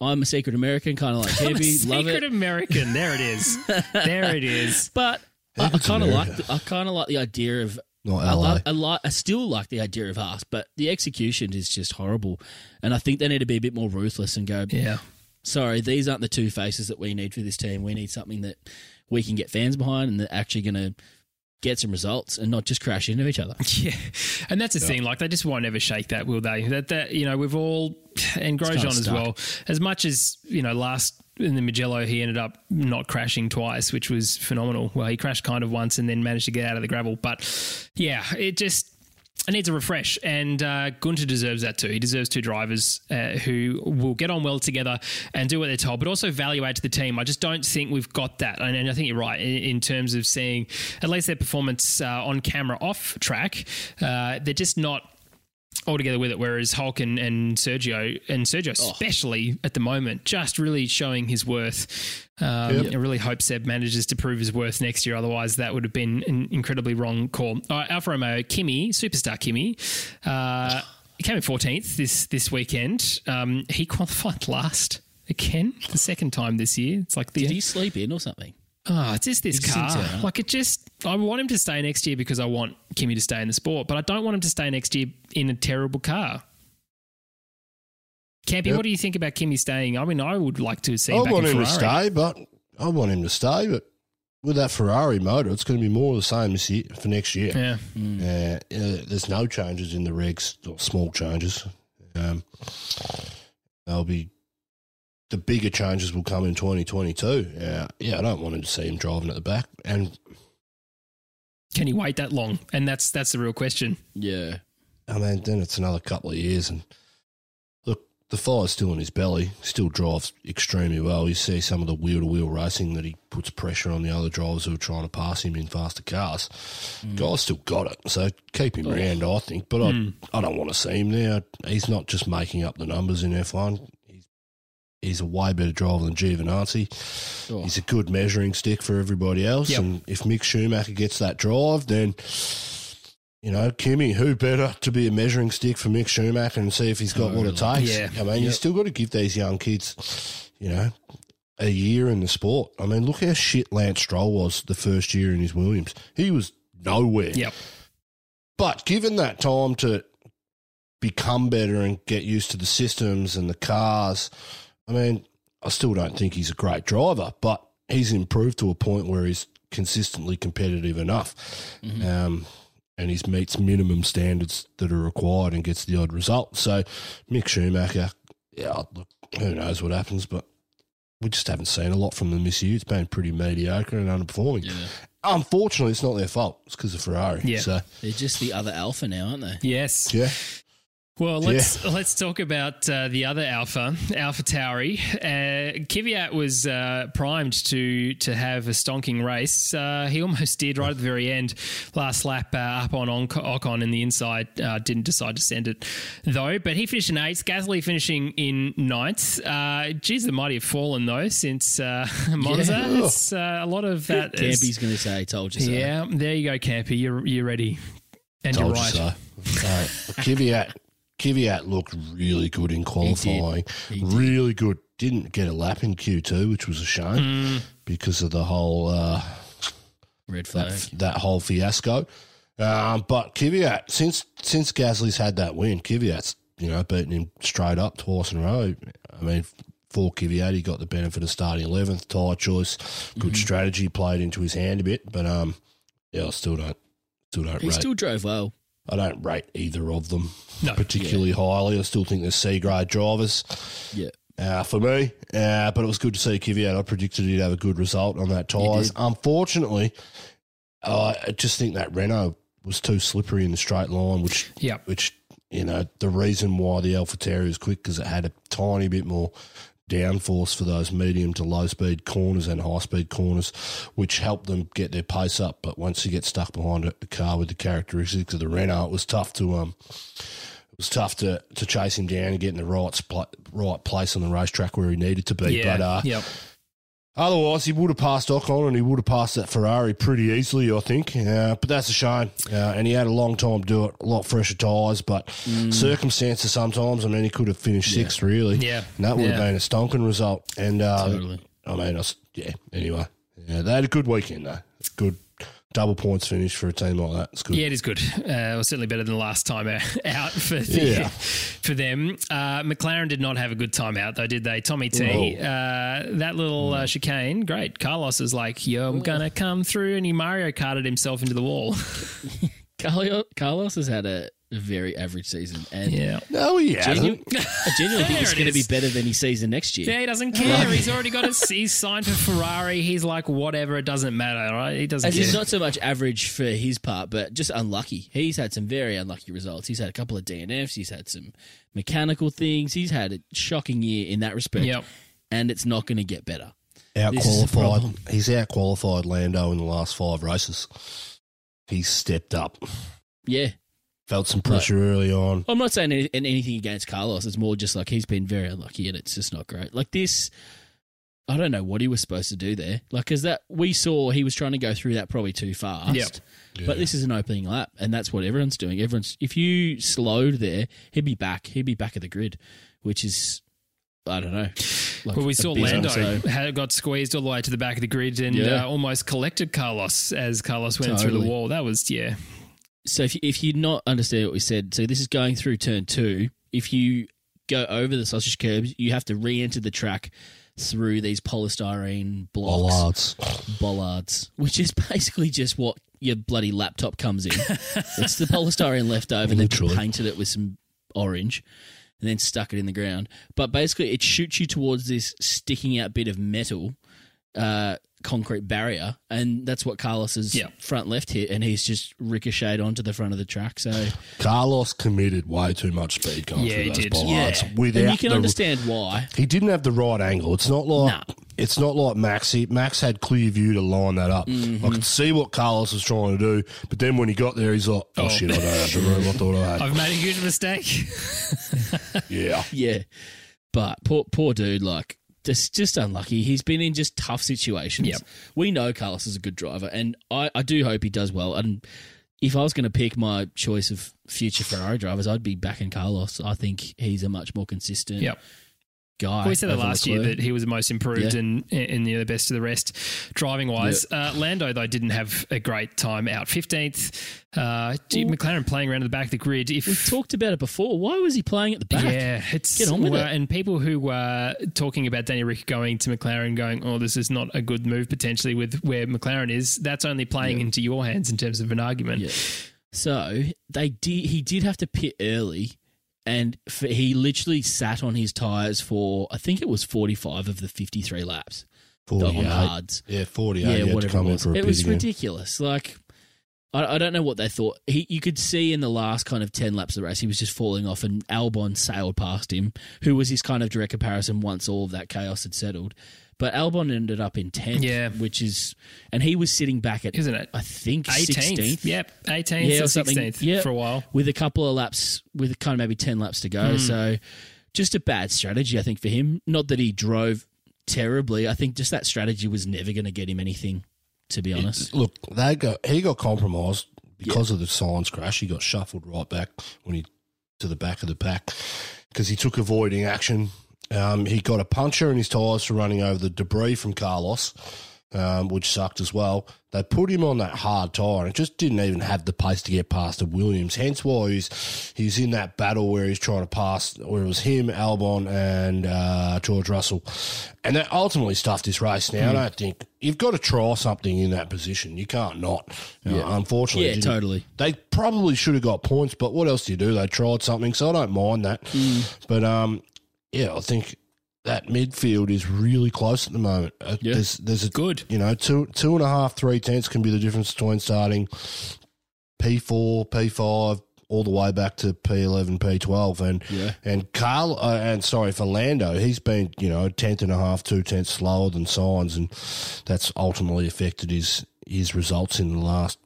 I'm a secret American, kind of like I'm a Heavy. Love secret it. American. There it is. there it is. *laughs* But I, I kind of like. the- I kind of like the idea of. Not I, LA. I, like, I still like the idea of us, but the execution is just horrible. And I think they need to be a bit more ruthless and go. Yeah. Sorry, these aren't the two faces that we need for this team. We need something that we can get fans behind and that actually going to get some results and not just crash into each other. *laughs* Yeah, and that's the thing. Like they just won't ever shake that, will they? That that you know we've all and Grosjean as stuck. well. As much as you know, last in the Mugello, he ended up not crashing twice, which was phenomenal. Well, he crashed kind of once and then managed to get out of the gravel. But yeah, it just it needs a refresh, and uh, Gunter deserves that too. He deserves two drivers uh, who will get on well together and do what they're told, but also value add to the team. I just don't think we've got that, and, and I think you're right in, in, terms of seeing at least their performance uh, on camera off track. Uh, they're just not altogether with it. Whereas Hulk and, and Sergio and Sergio oh. especially at the moment, just really showing his worth. Um, yep. I really hope Seb manages to prove his worth next year. Otherwise, that would have been an incredibly wrong call. Uh, Alfa Romeo, Kimi, superstar Kimi. Uh, *sighs* he came in 14th this this weekend. Um, he qualified *laughs* last again, the second time this year. It's like the did he sleep in or something? Oh, it's just this car. So, Like it just, I want him to stay next year because I want Kimi to stay in the sport, but I don't want him to stay next year in a terrible car. Campy, yep. what do you think about Kimi staying? I mean, I would like to see. I want him Ferrari. to stay, but I want him to stay. But with that Ferrari motor, it's going to be more of the same this year for next year. Yeah, mm. uh, uh, there's no changes in the regs, small changes. Um, they'll be the bigger changes will come in 2022. Yeah, yeah, I don't want to see him driving at the back. And can he wait that long? And that's that's the real question. Yeah, I mean, then it's another couple of years, and look, the fire's still in his belly. Still drives extremely well. You see some of the wheel to wheel racing that he puts pressure on the other drivers who are trying to pass him in faster cars. Mm. Guy's still got it, so keep him oh. around. I think, but mm. I I don't want to see him there. He's not just making up the numbers in F1 he's a way better driver than Giovinazzi. Oh. He's a good measuring stick for everybody else. Yep. And if Mick Schumacher gets that drive, then you know, Kimi, who better to be a measuring stick for Mick Schumacher and see if he's got oh, what it oh, takes? Yeah. I mean, yep. you still got to give these young kids, you know, a year in the sport. I mean, look how shit Lance Stroll was the first year in his Williams. He was nowhere. Yep. But given that time to become better and get used to the systems and the cars I mean, I still don't think he's a great driver, but he's improved to a point where he's consistently competitive enough. Mm-hmm. Um, and he meets minimum standards that are required and gets the odd result. So, Mick Schumacher, yeah, look, who knows what happens, but we just haven't seen a lot from them this year. It's been pretty mediocre and underperforming. Yeah. Unfortunately, it's not their fault. It's because of Ferrari. Yeah. So. They're just the other alpha now, aren't they? Yes. Yeah. Well, let's yeah. let's talk about uh, the other Alpha, Alpha Tauri. Uh, Kvyat was uh, primed to to have a stonking race. Uh, he almost did right at the very end. Last lap uh, up on Ocon in the inside. Uh, didn't decide to send it though. But he finished in eighth. Gasly finishing in ninth. Uh, geez, the mighty have fallen though since *laughs* Monza. Yeah. It's a lot of that. Campy's going to say, "Told you so." Yeah, there you go, Campy. You're you're ready. And Told you're right. You so. Kvyat Kvyat looked really good in qualifying. He he really good. Didn't get a lap in Q2, which was a shame mm. because of the whole uh, red flag, that, that whole fiasco. Um, but Kvyat, since since Gasly's had that win, Kvyat's you know beaten him straight up twice in a row. I mean, for Kvyat, he got the benefit of starting eleventh. Tyre choice, good mm-hmm. strategy played into his hand a bit, but um, yeah, I still don't still don't. He rate. still drove well. I don't rate either of them no, particularly yeah. highly. I still think they're C grade drivers. Yeah. Uh, for me, uh, but it was good to see Kvyat. I predicted he'd have a good result on that tyres. Unfortunately, uh, I just think that Renault was too slippery in the straight line, which, yep. which you know, the reason why the AlphaTauri was quick because it had a tiny bit more downforce for those medium to low speed corners and high speed corners, which helped them get their pace up. But once you get stuck behind a car with the characteristics of the Renault, it was tough to um, it was tough to to chase him down and get in the right right place on the racetrack where he needed to be. Yeah, but uh, yep. Otherwise, he would have passed Ocon and he would have passed that Ferrari pretty easily, I think. Uh, but that's a shame. Uh, and he had a long time to do it, a lot fresher tyres, but mm. circumstances sometimes. I mean, he could have finished yeah. sixth, really. Yeah. And that would yeah. have been a stonking result. And, uh, totally. I mean, I yeah, anyway. Yeah, they had a good weekend, though. Good double points finish for a team like that. It's good. Yeah, it is good. Uh, well, certainly better than the last time *laughs* out for the, yeah. *laughs* for them. Uh, McLaren did not have a good time out though, did they? Tommy T, uh, that little uh, chicane, great. Carlos is like, "Yo, I'm gonna come through," and he Mario carted himself into the wall. *laughs* Carlos has had a a very average season, and Yeah. No, he genu- hasn't. *laughs* I genuinely think There it's it going to be is. better than his season next year. Yeah, he doesn't care. He's already got a. He's signed for Ferrari. He's like, whatever. It doesn't matter, right? He doesn't As care. it's not so much average for his part, but just unlucky. He's had some very unlucky results. He's had a couple of DNFs. He's had some mechanical things. He's had a shocking year in that respect. Yep. And it's not going to get better. Out This is the problem. qualified. He's out qualified Lando in the last five races. He's stepped up. Yeah. Felt some pressure early on. I'm not saying any- anything against Carlos. It's more just like he's been very unlucky and it's just not great. Like this, I don't know what he was supposed to do there. Like, because that we saw he was trying to go through that probably too fast. Yep. But this is an opening lap, and that's what everyone's doing. Everyone's if you slowed there, he'd be back. He'd be back at the grid, which is I don't know. Like Well, we saw Lando so- had got squeezed all the way to the back of the grid and Yeah. uh, almost collected Carlos as Carlos went through the wall. That was yeah, So if you, if you not understand what we said, so this is going through turn two. If you go over the sausage curbs, you have to re-enter the track through these polystyrene blocks, Bollards. bollards, which is basically just what your bloody laptop comes in. *laughs* it's the polystyrene left over, and they've painted it with some orange, and then stuck it in the ground. But basically, it shoots you towards this sticking out bit of metal. Uh, concrete barrier, and that's what Carlos's Yeah. front left hit, and he's just ricocheted onto the front of the track. So Carlos committed way too much speed going Yeah, through he those did. bollards. yeah, Without and you can the- understand why. He didn't have the right angle. It's not like Nah. it's not like Max. He, Max had clear view to line that up. Mm-hmm. I could see what Carlos was trying to do, but then when he got there, he's like, "Oh, Oh. shit, I don't have the room. I thought I had." *laughs* I've made a huge mistake. *laughs* yeah, Yeah, but poor poor dude, like just just unlucky. He's been in just tough situations. Yep. We know Carlos is a good driver, and I, I do hope he does well. And if I was going to pick my choice of future Ferrari drivers, I'd be backing Carlos. I think he's a much more consistent Yep. Guy. we said that last year that he was the most improved Yeah. and and the best of the rest driving wise. Uh, Lando though didn't have a great time out fifteenth. Uh, McLaren playing around at the back of the grid. If we talked about it before. Why was he playing at the back? Yeah, it's Get on with well, it. And people who were talking about Danny Rick going to McLaren, going, "Oh, this is not a good move potentially with where McLaren is." That's only playing into your hands in terms of an argument. Yeah. So they did. He did have to pit early, and for, he literally sat on his tires for I think it was forty-five of the fifty-three laps on forty-eight. hards. Yeah, forty-eight. Yeah, he whatever it was. It was again. ridiculous. Like. I, I don't know what they thought. He, you could see in the last kind of 10 laps of the race, he was just falling off, and Albon sailed past him, who was his kind of direct comparison once all of that chaos had settled. But Albon ended up in 10th, Yeah. which is, and he was sitting back at, Isn't it? I think, 18th. 16th. Yep, 18th Yeah, or or something. 16th Yeah. for a while. with a couple of laps, with kind of maybe 10 laps to go. Hmm. So just a bad strategy, I think, for him. Not that he drove terribly. I think just that strategy was never going to get him anything, to be honest. Look, they got he got compromised because of the Sainz crash. He got shuffled right back when he to the back of the pack because he took avoiding action. Um, he got a puncture in his tyres for running over the debris from Carlos, um, which sucked as well. They put him on that hard tyre and it just didn't even have the pace to get past the Williams. Hence why he's he's in that battle where he's trying to pass, where it was him, Albon, and uh, George Russell, and that ultimately stuffed this race. Now I don't think you've got to try something in that position. You can't not. Know, unfortunately, Yeah, totally. they probably should have got points, but what else do you do? They tried something, so I don't mind that. But um, yeah, I think that midfield is really close at the moment. Uh, Yeah. There's there's a Good. you know two two and a half three tenths can be the difference between starting P four P five all the way back to P eleven P twelve and Yeah. and Carl uh, and sorry for Lando he's been you know tenth and a half two tenths slower than Sainz and that's ultimately affected his his results in the last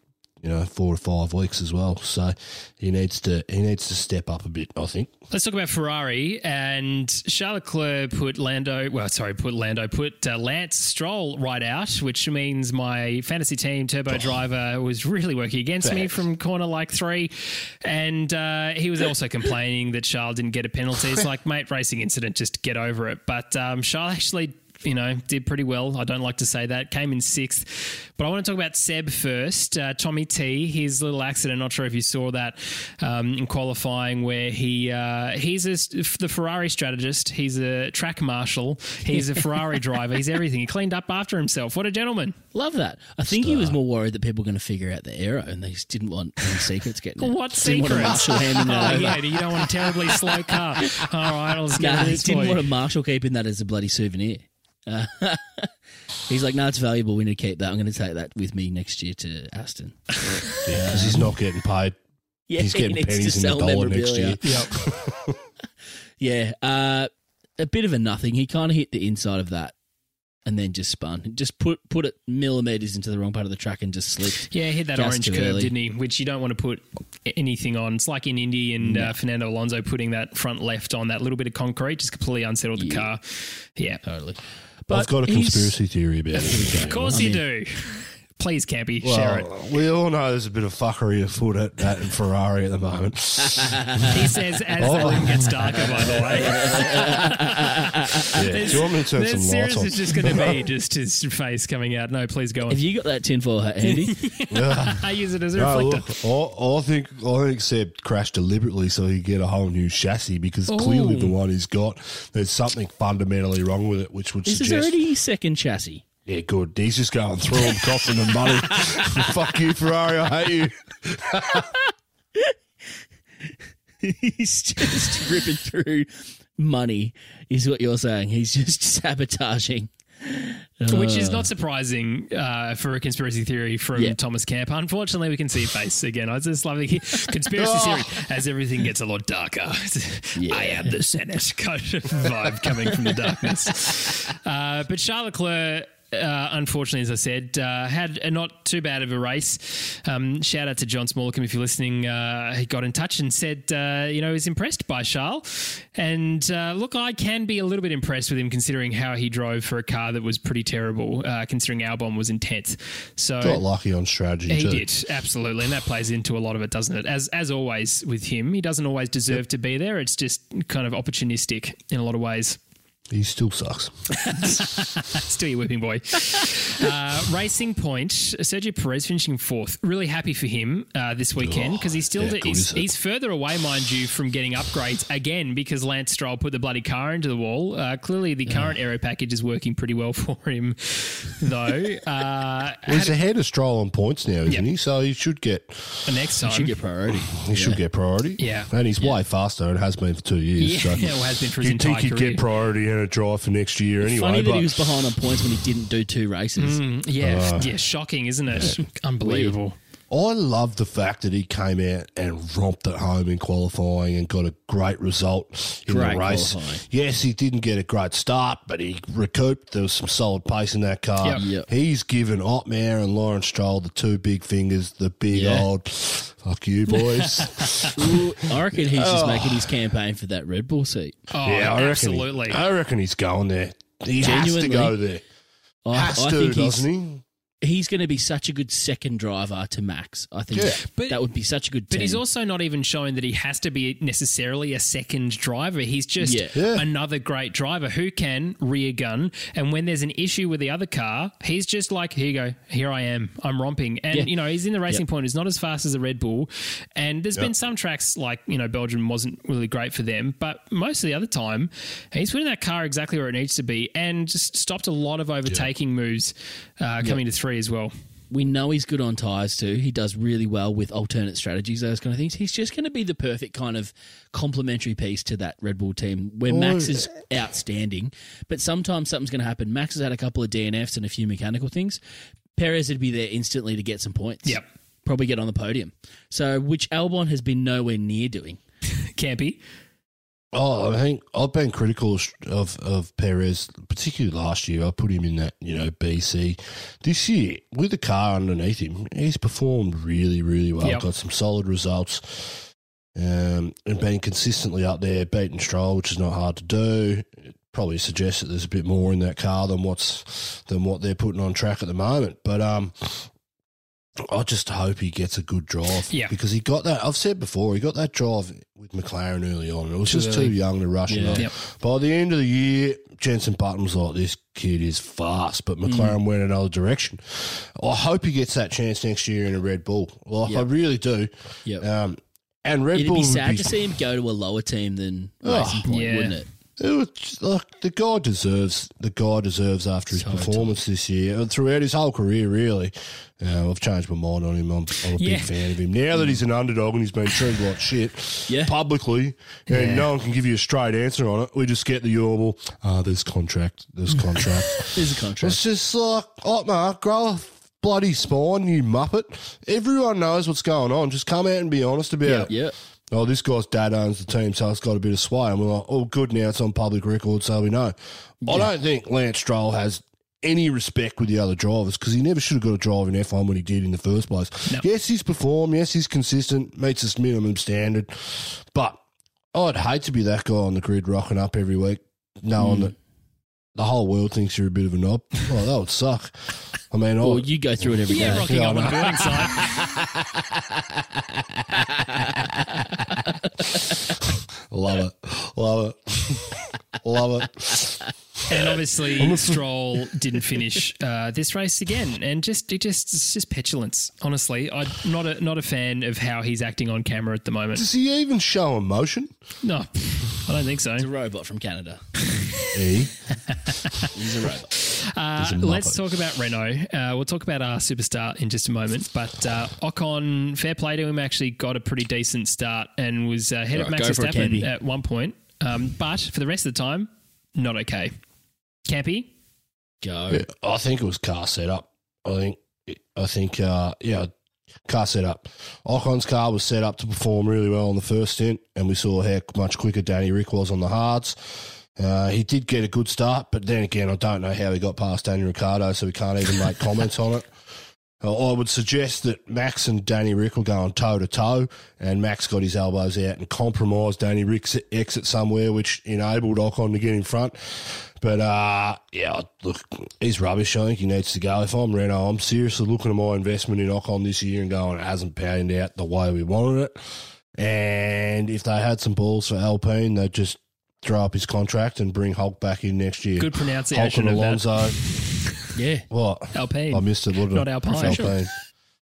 you know four or five weeks as well so he needs to he needs to step up a bit I think Let's talk about Ferrari and Charles Leclerc put Lando. Well, sorry, put Lando put uh, Lance Stroll right out, which means my fantasy team Turbo Driver was really working against me from corner like three, and uh, he was also *laughs* complaining that Charles didn't get a penalty. It's like, mate, racing incident, just get over it. But um, Charles actually you know, did pretty well. I don't like to say that. Came in sixth. But I want to talk about Seb first. Uh, Tommy T, his little accident. Not sure if you saw that um, in qualifying, where he uh, he's a, the Ferrari strategist. He's a track marshal. He's a Ferrari *laughs* driver. He's everything. He cleaned up after himself. What a gentleman! Love that. I think he was more worried that people were going to figure out the error, and they just didn't want any secrets getting. out. What Didn't want a secrets? marshal handing that oh, yeah, you don't want a terribly slow car. All right, I'll just get Nah, rid he this didn't for want a marshal keeping that as a bloody souvenir. Uh, *laughs* he's like, no, it's valuable. We need to keep that. I'm going to take that with me next year to Aston. Yeah, because he's not getting paid. Yeah, He's getting needs to pennies in the sell dollar next year. Yep. *laughs* Yeah, uh, a bit of a nothing. He kind of hit the inside of that and then just spun. Just put put it millimeters into the wrong part of the track and just slipped. Yeah, hit that orange too curve, early. didn't he? Which you don't want to put anything on. It's like in Indy and uh, Fernando Alonso putting that front left on that little bit of concrete just completely unsettled the Yeah. car. Yeah, Totally. I've got a conspiracy theory about it. *laughs* of course I you mean- do. Please, Campy, share it. We all know there's a bit of fuckery afoot at, at Ferrari at the moment. *laughs* He says as Oh. the room gets darker. By the way, *laughs* Yeah. Do you want me to turn This some series lights on? is just going to be *laughs* just his face coming out. No, please go on. Have you got that tinfoil hat handy? I use it as a No, reflector. look, I, I think I think Seb crashed deliberately so he could get a whole new chassis because oh. clearly the one he's got, there's something fundamentally wrong with it, which would this is suggest. already his second chassis. Yeah, good. He's just going through them, costing him money. Fuck you, Ferrari. I hate you. *laughs* He's just ripping through money, is what you're saying. He's just *laughs* sabotaging. Which is Uh, not surprising uh, for a conspiracy theory from Yeah. Thomas Camp. Unfortunately, we can see a face again. I just love the conspiracy theory *laughs* as everything gets a lot darker. I am the Senate kind of vibe coming from the darkness. Uh, but Charles Leclerc. Uh, unfortunately, as I said, uh, had a not too bad of a race. Um, shout out to John Smallcombe if you're listening. Uh, he got in touch and said, uh, you know, he's impressed by Charles. And uh, look, I can be a little bit impressed with him considering how he drove for a car that was pretty terrible, uh, considering Albon was intense. So Got lucky on strategy, he too. did absolutely, and that plays into a lot of it, doesn't it? As as always with him, he doesn't always deserve to be there. It's just kind of opportunistic in a lot of ways. He still sucks. *laughs* Still your whipping boy. Uh, Racing Point, Sergio Perez finishing fourth. Really happy for him uh, this weekend because he's still how good he's, he's further away, mind you, from getting upgrades again because Lance Stroll put the bloody car into the wall. Uh, clearly, the current aero package is working pretty well *laughs* for him, though. Uh, Well, he's ahead of Stroll on points now, isn't Yep. he? So he should get the next time, He should get priority. *sighs* he should get priority. Yeah. and he's way faster. and has been for two years. *laughs* Yeah, so well, has been for his you'd think he'd career. get priority and a drive for next year anyway. Funny that but he was behind on points when he didn't do two races. Mm, yeah, yeah, shocking, isn't it? Unbelievable. I love the fact that he came out and romped at home in qualifying and got a great result in Great the race. qualifying. Yes, he didn't get a great start, but he recouped. There was some solid pace in that car. Yep. Yep. He's given Otmar and Lawrence Stroll the two big fingers, the big Yeah. old fuck you, boys. Ooh, *laughs* I reckon he's Oh. just making his campaign for that Red Bull seat. Oh, yeah, I reckon. absolutely. He, I reckon he's going there. He has to go there. I, Has I to, think doesn't he? He's going to be such a good second driver to Max. I think Yeah. But- that would be such a good team. But he's also not even shown that he has to be necessarily a second driver. He's just Yeah. Yeah. another great driver who can rear gun. And when there's an issue with the other car, he's just like, here you go, here I am, I'm romping. And, Yeah. you know, he's in the racing point, he's not as fast as a Red Bull. And there's been some tracks like, you know, Belgium wasn't really great for them. But most of the other time, he's putting that car exactly where it needs to be and just stopped a lot of overtaking moves uh, coming to three as well. we know he's good on tyres too. He does really well with alternate strategies, those kind of things. He's just going to be the perfect kind of complementary piece to that Red Bull team where Max is outstanding, but sometimes something's going to happen. Max has had a couple of DNFs and a few mechanical things. Perez would be there instantly to get some points. Yep. Probably get on the podium. So, which Albon has been nowhere near doing. *laughs* Campy. Oh, I think I've been critical of of Perez, particularly last year. I put him in that you know BC. This year, with the car underneath him, he's performed really, really well. Yep. Got some solid results, um, and been consistently up there, beating Stroll, which is not hard to do. It probably suggests that there's a bit more in that car than what's than what they're putting on track at the moment. But um, I just hope he gets a good drive. Yeah. Because he got that, I've said before, he got that drive with McLaren early on. It was just early. too young to rush him Yeah. up. Yep. By the end of the year, Jensen Button was like, this kid is fast, but McLaren Mm. went another direction. I hope he gets that chance next year in a Red Bull. Like, I really do. Yep. Um, and Red Bull It'd Bull be would sad be to see him go to a lower team than Oh, Racing Point, yeah. wouldn't it? It was like the guy deserves the guy deserves after his So performance this year and throughout his whole career. Really, uh, I've changed my mind on him. I'm, I'm a Yeah. big fan of him now that he's an underdog and he's been treated like shit Yeah. publicly, and Yeah. no one can give you a straight answer on it. We just get the normal. Ah, there's contract. There's *laughs* contract. There's a contract. it's just like, oh no, grow a bloody spine, you muppet. Everyone knows what's going on. Just come out and be honest about it Yeah. Oh, this guy's dad owns the team, so it's got a bit of sway. And we're like, oh, good, now it's on public record, so we know. I don't think Lance Stroll has any respect with the other drivers because he never should have got a drive in F1 when he did in the first place. No. Yes, he's performed. Yes, he's consistent, meets his minimum standard. But I'd hate to be that guy on the grid rocking up every week, knowing hmm. that the whole world thinks you're a bit of a knob. Oh, that would suck. I mean, Well, I, you go through it every day. Yeah, rocking Yeah, up on the know. building site. *laughs* love it. Love it. *laughs* love it. And obviously, *laughs* Stroll didn't finish uh, this race again, and just it just it's just petulance. Honestly, I'm not a not a fan of how he's acting on camera at the moment. Does he even show emotion? No, I don't think so. He's a robot from Canada. *laughs* E. He's a robot. Uh, He's a let's talk about Renault. Uh, we'll talk about our superstar in just a moment. But uh, Ocon, fair play to him, actually got a pretty decent start and was uh, ahead of Right, Max go for it, Verstappen at one point. Um, but for the rest of the time, not okay. Campy, Go. I think it was car setup. I think, I think, uh, yeah, car setup. Ocon's car was set up to perform really well on the first stint, and we saw how much quicker Danny Rick was on the hards. Uh, he did get a good start, but then again, I don't know how he got past Danny Ricciardo, so we can't even make *laughs* comments on it. Uh, I would suggest that Max and Danny Rick will go on toe to toe, and Max got his elbows out and compromised Danny Rick's exit somewhere, which enabled Ocon to get in front. But uh, yeah, look, he's rubbish. I think he needs to go. If I'm Renault, I'm seriously looking at my investment in Ocon this year and going, it hasn't panned out the way we wanted it. And if they had some balls for Alpine, they'd just throw up his contract and bring Hulk back in next year. good Hulk pronunciation and of that. Alonso. *laughs* Yeah. What? Alpine. I missed it. What did Not I- Alpine. Alpine. Look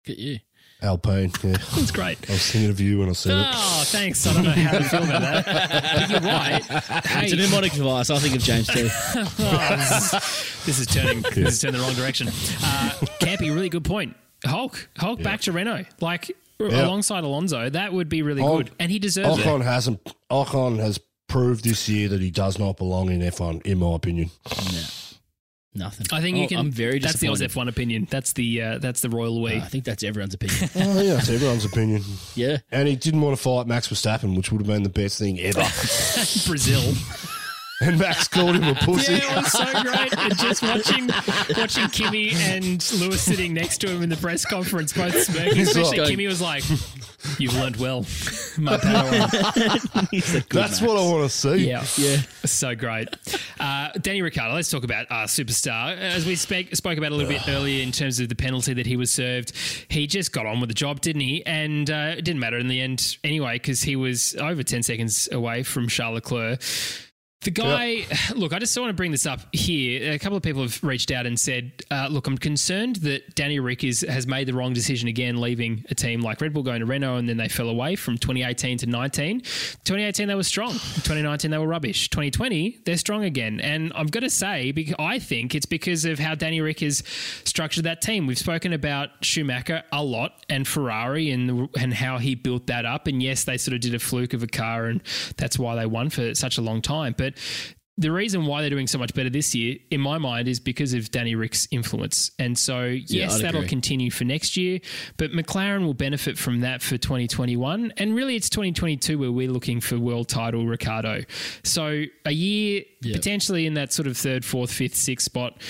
at you. Alpine. Yeah. *laughs* That's great. I was thinking of you when I said it. Oh, thanks. I don't know how to feel about that. But you're right. *laughs* It's a Hey, mnemonic device. I think of James too. *laughs* oh, this, is, this is turning. This is turning the wrong direction. Uh, Campy, really good point. Hulk, Hulk, back to Renault, like alongside Alonso. That would be really good, and he deserves it. Ocon hasn't. Ocon has proved this year that he does not belong in F1, in my opinion. No. Nothing. I think you Oh, can. I'm very That's the Oz. F1 opinion. That's the uh, that's the royal we. I think that's everyone's opinion. *laughs* Oh yeah, it's everyone's opinion. yeah. And he didn't want to fight Max Verstappen, which would have been the best thing ever. *laughs* Brazil. *laughs* and Max called him a *laughs* pussy. Yeah, it was so great. And just watching watching Kimi and Lewis sitting next to him in the press conference, both smirking. He's Especially like- Kimi was like, "You've learned well, my *laughs* Padawan." He's a good That's man. what I want to see. Yeah, Yeah. so great. Uh, Danny Ricciardo. Let's talk about our superstar. As we spec- spoke about a little bit earlier in terms of the penalty that he was served, he just got on with the job, didn't he? And uh, it didn't matter in the end anyway because he was over ten seconds away from Charles Leclerc. The guy, *sighs* look, I just want to bring this up here. A couple of people have reached out and said, uh, look, I'm concerned that Danny Rick is, has made the wrong decision again, leaving a team like Red Bull going to Renault, and then they fell away from 2018 to 19. 2018, they were strong. 2019, they were rubbish. 2020, they're strong again. And I'm going to say, because I think it's because of how Danny Rick has structured that team. We've spoken about Schumacher a lot and Ferrari and, and how he built that up. And yes, they sort of did a fluke of a car, and that's why they won for such a long time. But the reason why they're doing so much better this year, in my mind, is because of Danny Rick's influence. And so, yes, I'd that'll agree. continue for next year, but McLaren will benefit from that for 2021. And really, it's 2022 where we're looking for world title Ricciardo. So, a year Yeah. potentially in that sort of third, fourth, fifth, sixth spot.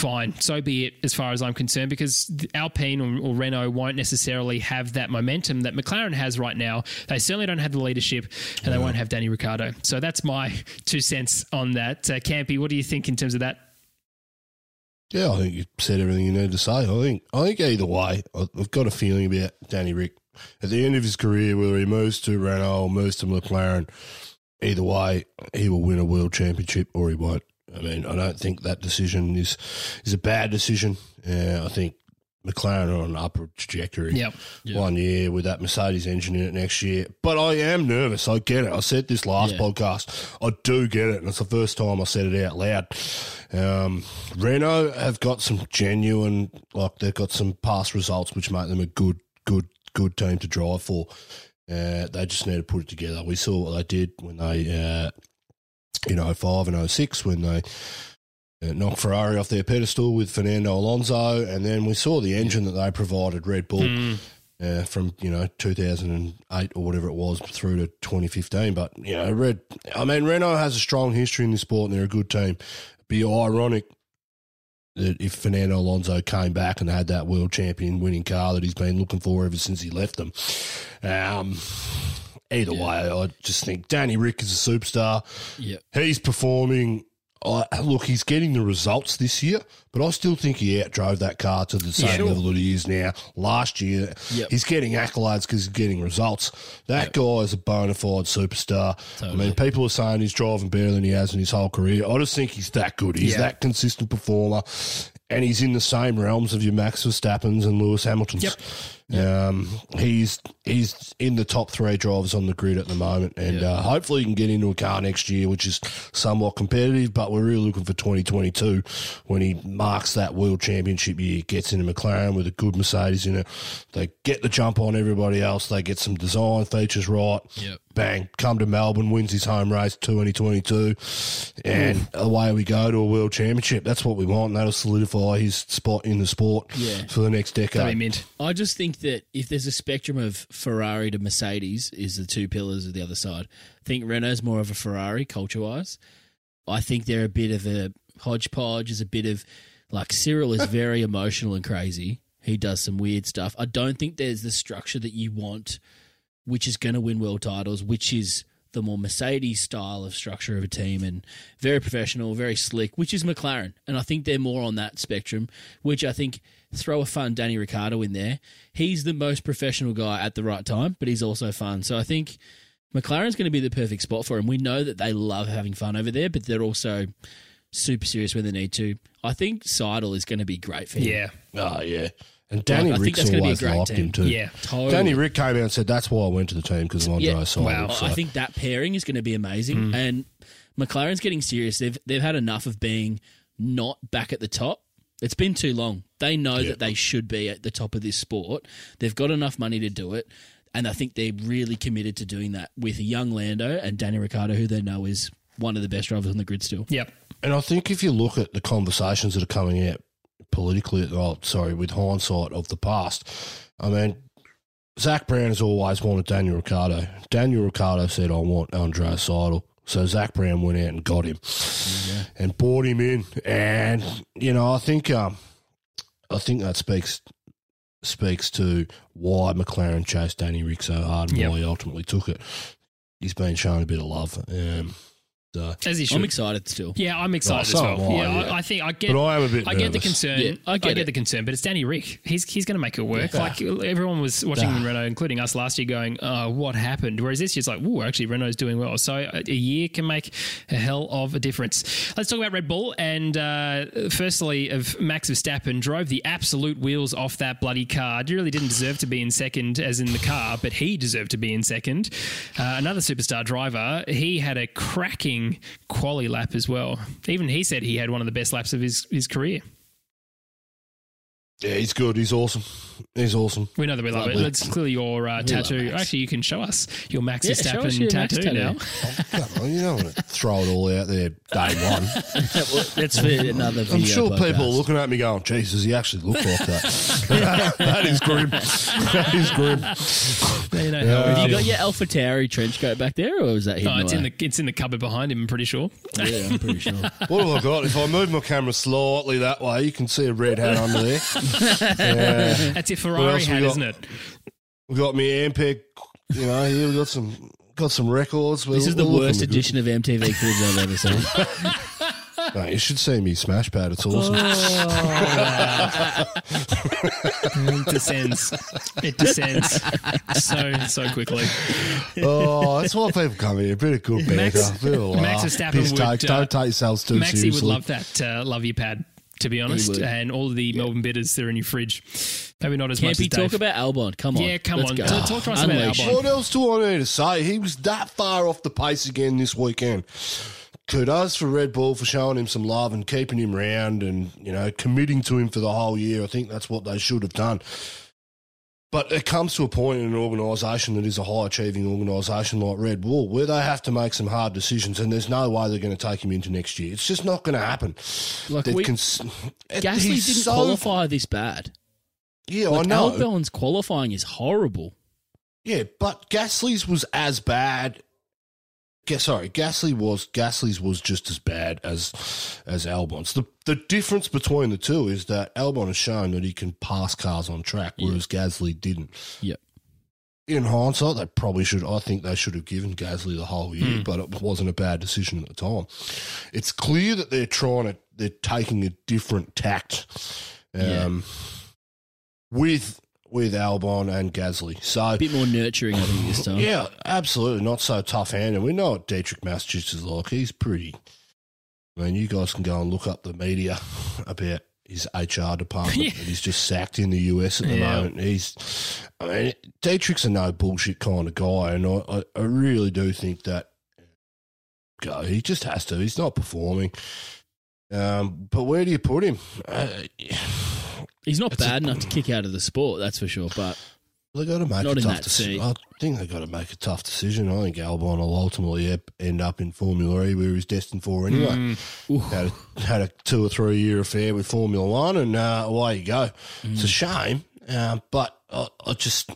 Fine, so be it, as far as I'm concerned, because Alpine or, or Renault won't necessarily have that momentum that McLaren has right now. They certainly don't have the leadership, and they won't have Danny Ricciardo. So that's my two cents on that. Uh, Campy, what do you think in terms of that? Yeah, I think you said everything you need to say. I think I think either way, I've got a feeling about Danny Rick. At the end of his career, whether he moves to Renault or moves to McLaren, either way, he will win a world championship or he won't. I mean, I don't think that decision is is a bad decision. Uh, I think McLaren are on an upward trajectory. Yep. One year with that Mercedes engine in it next year. But I am nervous. I get it. I said this last Yeah. podcast. I do get it. And it's the first time I said it out loud. Um, Renault have got some genuine, like they've got some past results which make them a good, good, good team to drive for. Uh, they just need to put it together. We saw what they did when they, uh, in 05 and 06 when they uh, knocked Ferrari off their pedestal with Fernando Alonso, and then we saw the engine that they provided Red Bull Mm. uh, from you know 2008 or whatever it was through to 2015. But you know, Red, I mean, Renault has a strong history in this sport, and they're a good team. It'd be ironic that if Fernando Alonso came back and had that world champion winning car that he's been looking for ever since he left them. Um, either way, I just think Danny Rick is a superstar. Yep. He's performing. I look, he's getting the results this year, but I still think he outdrove that car to the same sure. level that he is now. Last year, Yep. he's getting accolades because he's getting results. That guy is a bona fide superstar. I mean, people are saying he's driving better than he has in his whole career. I just think he's that good. He's Yeah. that consistent performer, and he's in the same realms of your Max Verstappen's and Lewis Hamilton's. Um, he's he's in the top three drivers on the grid at the moment, and uh, hopefully he can get into a car next year, which is somewhat competitive. But we're really looking for 2022 when he marks that world championship year, gets into McLaren with a good Mercedes in it. They get the jump on everybody else. They get some design features right. Yep. Bang, come to Melbourne, wins his home race 2022, and away we go to a world championship. That's what we want. and That'll solidify his spot in the sport Yeah. for the next decade. I just think that if there's a spectrum of Ferrari to Mercedes is the two pillars of the other side. I think Renault's more of a Ferrari culture wise. I think they're a bit of a hodgepodge. Is a bit of like Cyril is very *laughs* emotional and crazy. He does some weird stuff. I don't think there's the structure that you want, which is going to win world titles, which is the more Mercedes style of structure of a team and very professional, very slick, which is McLaren. And I think they're more on that spectrum, which I think throw a fun Danny Ricciardo in there. He's the most professional guy at the right time, but he's also fun. So I think McLaren's going to be the perfect spot for him. We know that they love having fun over there, but they're also super serious when they need to. I think Seidl is going to be great for him. Yeah. Oh yeah, and Danny I think Rick's that's be a always great liked team. him too. Yeah. Totally. Danny Rick came out and said that's why I went to the team because of Andre Yeah. Seidl. Wow. So. I think that pairing is going to be amazing. Mm. And McLaren's getting serious. They've they've had enough of being not back at the top. It's been too long. They know Yeah. that they should be at the top of this sport. They've got enough money to do it. And I think they're really committed to doing that with a young Lando and Danny Ricciardo, who they know is one of the best drivers on the grid still. Yep. And I think if you look at the conversations that are coming out politically, oh, sorry, with hindsight of the past, I mean, Zak Brown has always wanted Daniel Ricciardo. Daniel Ricciardo said, I want Andre Seidl. So Zak Brown went out and got him and bought him in. And, you know, I think um, I think that speaks speaks to why McLaren chased Danny Rick so hard and Yep. why he ultimately took it. He's been shown a bit of love. Um, so. As he should. I'm excited still. yeah, I'm excited Well, so as well. am I, yeah, yeah. I, I think I get. But I am a bit I get the nervous. concern. Yeah, I get it. the concern, but it's Danny Rick. He's he's going to make it work. Like everyone was watching. Renault, including us last year, going, "Oh, what happened?" Whereas this year's like, "Oh, actually, Renault's doing well." So a, a year can make a hell of a difference. Let's talk about Red Bull. And uh, firstly, of Max Verstappen drove the absolute wheels off that bloody car. He really didn't deserve to be in second, as in the car, but he deserved to be in second. Uh, another superstar driver. He had a cracking quali lap as well. Even he said he had one of the best laps of his his career. Yeah, he's good. He's awesome. He's awesome. We know that we love Lovely. it. It's clearly your uh, tattoo. Max. Actually, you can show us your Max Yeah, show us Verstappen your Max tattoo, now. tattoo. Come on, you don't want to *laughs* throw it all out there day one. *laughs* That's for another video. I'm sure people are looking at me going, Jesus, he actually look like that. *laughs* that is grim. That is grim. Now you know Yeah. Have you got your Alpha Tauri trench coat back there, or is that hidden Oh, it's in the it's in the cupboard behind him. I'm pretty sure. yeah, I'm pretty sure. What have I got? If I move my camera slightly that way, you can see a red hat under there. Yeah. That's your Ferrari else we hat, got? isn't it? We've got me Ampeg, you know, here we've got some got some records. This is the worst edition of MTV Cribs I've ever seen. *laughs* *laughs* Mate, you should see me smash pad. It's awesome. *laughs* it descends. It descends so so quickly. oh, that's why people come here. A bit of good banter, Max- a bit. Max Verstappen would, take. uh, Don't take yourselves too Maxie seriously. would love that uh, love you pad. To be honest, and all of the Melbourne bitters that are in your fridge, maybe not as much Campy, as Dave. talk about Albon. Come on. Yeah, come Let's on. Go. Talk- talk to us about Unleash. Albon. What else do I need to say? He was that far off the pace again this weekend. Kudos for Red Bull for showing him some love and keeping him round and, you know, committing to him for the whole year. I think that's what they should have done. But it comes to a point in an organisation that is a high achieving organisation like Red Bull where they have to make some hard decisions and there's no way they're going to take him into next year. It's just not going to happen. Like we, cons- Gasly didn't so- qualify this bad. Yeah, Like, I know. Albon's qualifying is horrible. Yeah, but Gasly's was as bad. Sorry, Gasly was Gasly's was just as bad as as Albon's. The the difference between the two is that Albon has shown that he can pass cars on track, whereas Gasly didn't. Yep. In hindsight, they probably should. I think they should have given Gasly the whole year, Hmm. but it wasn't a bad decision at the time. It's clear that they're trying to. They're taking a different tact. Yeah. Um, with with Albon and Gasly, so A bit more nurturing, I think, this time. yeah, absolutely. Not so tough handed. We know what Dietrich Mateschitz is like. He's pretty. I mean, you guys can go and look up the media *laughs* about his HR department Yeah. that he's just sacked in the US at the Yeah. moment. He's, I mean, Dietrich's a no bullshit kind of guy, and I, I, I really do think that go. He just has to. He's not performing. Um, but where do you put him? Uh, He's not It's a- bad enough to kick out of the sport, that's for sure. But They got to make Not a in tough that decision. seat. I think they got to make a tough decision. I think Albon will ultimately ep- end up in Formula E, where he's destined for anyway. Mm. Had a, had a two or three year affair with Formula One, and uh, away you go. It's a shame, uh, but I, I just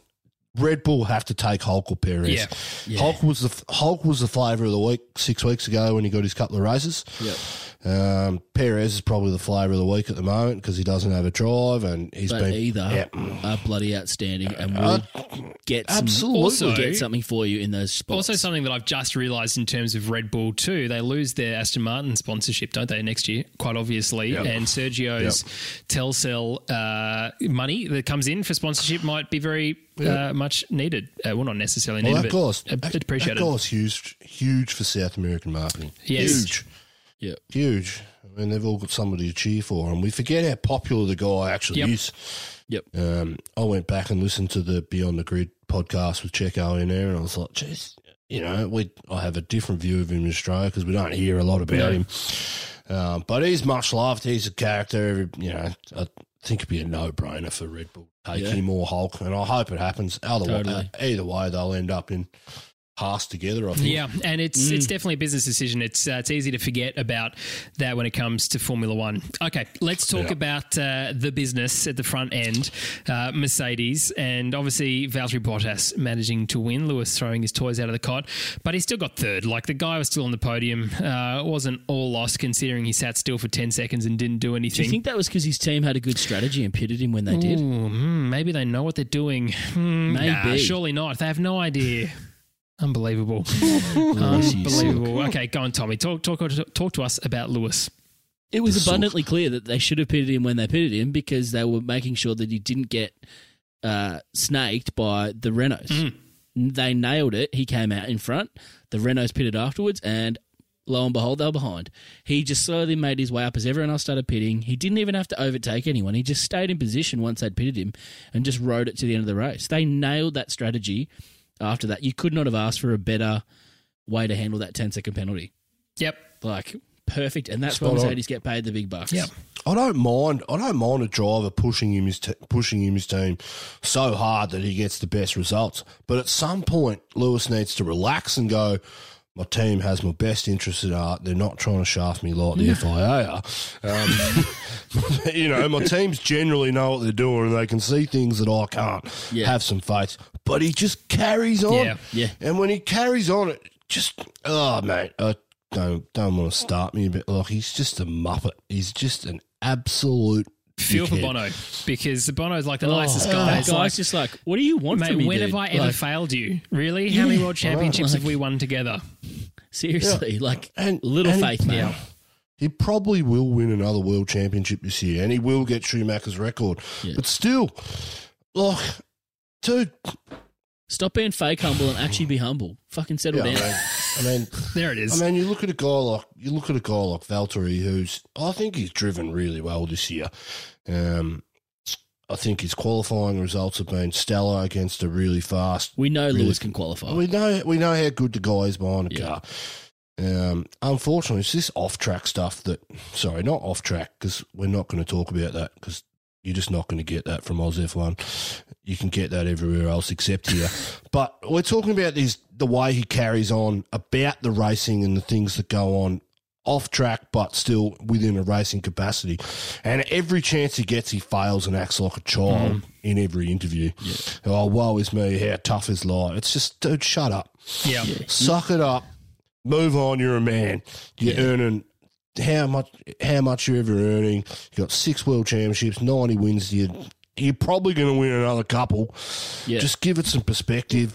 Red Bull have to take Hulk or Perez. Yeah. Yeah. Hulk was the Hulk was the flavour of the week six weeks ago when he got his couple of races. Yep. Um, Perez is probably the flavour of the week at the moment because he doesn't have a drive and he's but been either Yeah. are bloody outstanding and will Uh, get some, absolutely. Also- get something for you in those spots. Also, something that I've just realised in terms of Red Bull too, they lose their Aston Martin sponsorship, don't they, next year? Quite obviously, Yep. and Sergio's Telcel uh, money that comes in for sponsorship might be very uh, much needed. Uh, well, not necessarily Well, needed, that guy's, but appreciated. that guy's huge, huge for South American marketing. Yes. Huge, Yep. huge. I mean, they've all got somebody to cheer for, and we forget how popular the guy actually Yep. is. Yep. Um, I went back and listened to the Beyond the Grid podcast with Checo in there, and I was like, geez, you know, we I have a different view of him in Australia because we don't hear a lot about No. him. Um, but he's much loved. He's a character. Every, you know, I think it'd be a no brainer for Red Bull take Yeah. him or Hulk, and I hope it happens. Otherwise, Totally. either way, they'll end up in Haas together. I think. Yeah, and it's it's definitely a business decision. It's uh, it's easy to forget about that when it comes to Formula One. Okay, let's talk Yeah. about uh, the business at the front end, uh, Mercedes, and obviously Valtteri Bottas managing to win. Lewis throwing his toys out of the cot, but he still got third. Like the guy was still on the podium. Uh, it wasn't all lost considering he sat still for ten seconds and didn't do anything. Do anything. you think that was because his team had a good strategy and pitted him when they did? Ooh, hmm, maybe they know what they're doing. Hmm, Maybe. nah, surely not. They have no idea. Unbelievable. *laughs* Unbelievable. Okay, go on, Tommy. Talk, talk, talk to us about Lewis. It was The sook. abundantly clear that they should have pitted him when they pitted him because they were making sure that he didn't get uh, snaked by the Renaults. Mm. They nailed it. He came out in front. The Renaults pitted afterwards, and lo and behold, they were behind. He just slowly made his way up as everyone else started pitting. He didn't even have to overtake anyone. He just stayed in position once they'd pitted him and just rode it to the end of the race. They nailed that strategy after that. You could not have asked for a better way to handle that 10 second penalty. Yep. Like, perfect. And that's Spot why on. Mercedes get paid the big bucks. Yep. I don't mind. I don't mind a driver pushing him his t- pushing him his team so hard that he gets the best results. But at some point, Lewis needs to relax and go. My team has my best interests at heart. They're not trying to shaft me like the *laughs* FIA are. Um, *laughs* you know, my teams generally know what they're doing and they can see things that I can't. Yeah. Have some faith. But he just carries on. Yeah. Yeah. And when he carries on, it just oh mate, I don't don't want to start me a bit. Like he's just a muppet. He's just an absolute. Feel for. Bono because Bono's like the Oh, nicest guy. It's guy's like, just like, what do you want mate, from me? when dude? have I ever Like, failed you? Really? How many world championships have we won together? seriously, like And little and faith, man. Yeah. he probably will win another world championship this year, and he will get Schumacher's record. Yeah. But still, like, dude, Stop being fake humble and actually be humble. Fucking settle yeah, I down. mean, I mean, *laughs* There it is. I mean, you look at a guy like you look at a guy like Valtteri, who's I think he's driven really well this year. Um, I think his qualifying results have been stellar against a really fast. We know Lewis can qualify. We know we know how good the guy is behind the Yeah. car. Um, unfortunately, it's this off track stuff that sorry, not off track because we're not going to talk about that because you're just not going to get that from Oz F1. You can get that everywhere else except here. *laughs* but we're talking about this the way he carries on about the racing and the things that go on off track, but still within a racing capacity. And every chance he gets, he fails and acts like a child mm. in every interview. Oh, woe is me! How tough is life? It's just, dude, shut up yeah. suck it up, move on. You're a man. You're earning how much? How much you're ever earning? You got six world championships, ninety wins. You you're probably going to win another couple. Yeah. Just give it some perspective.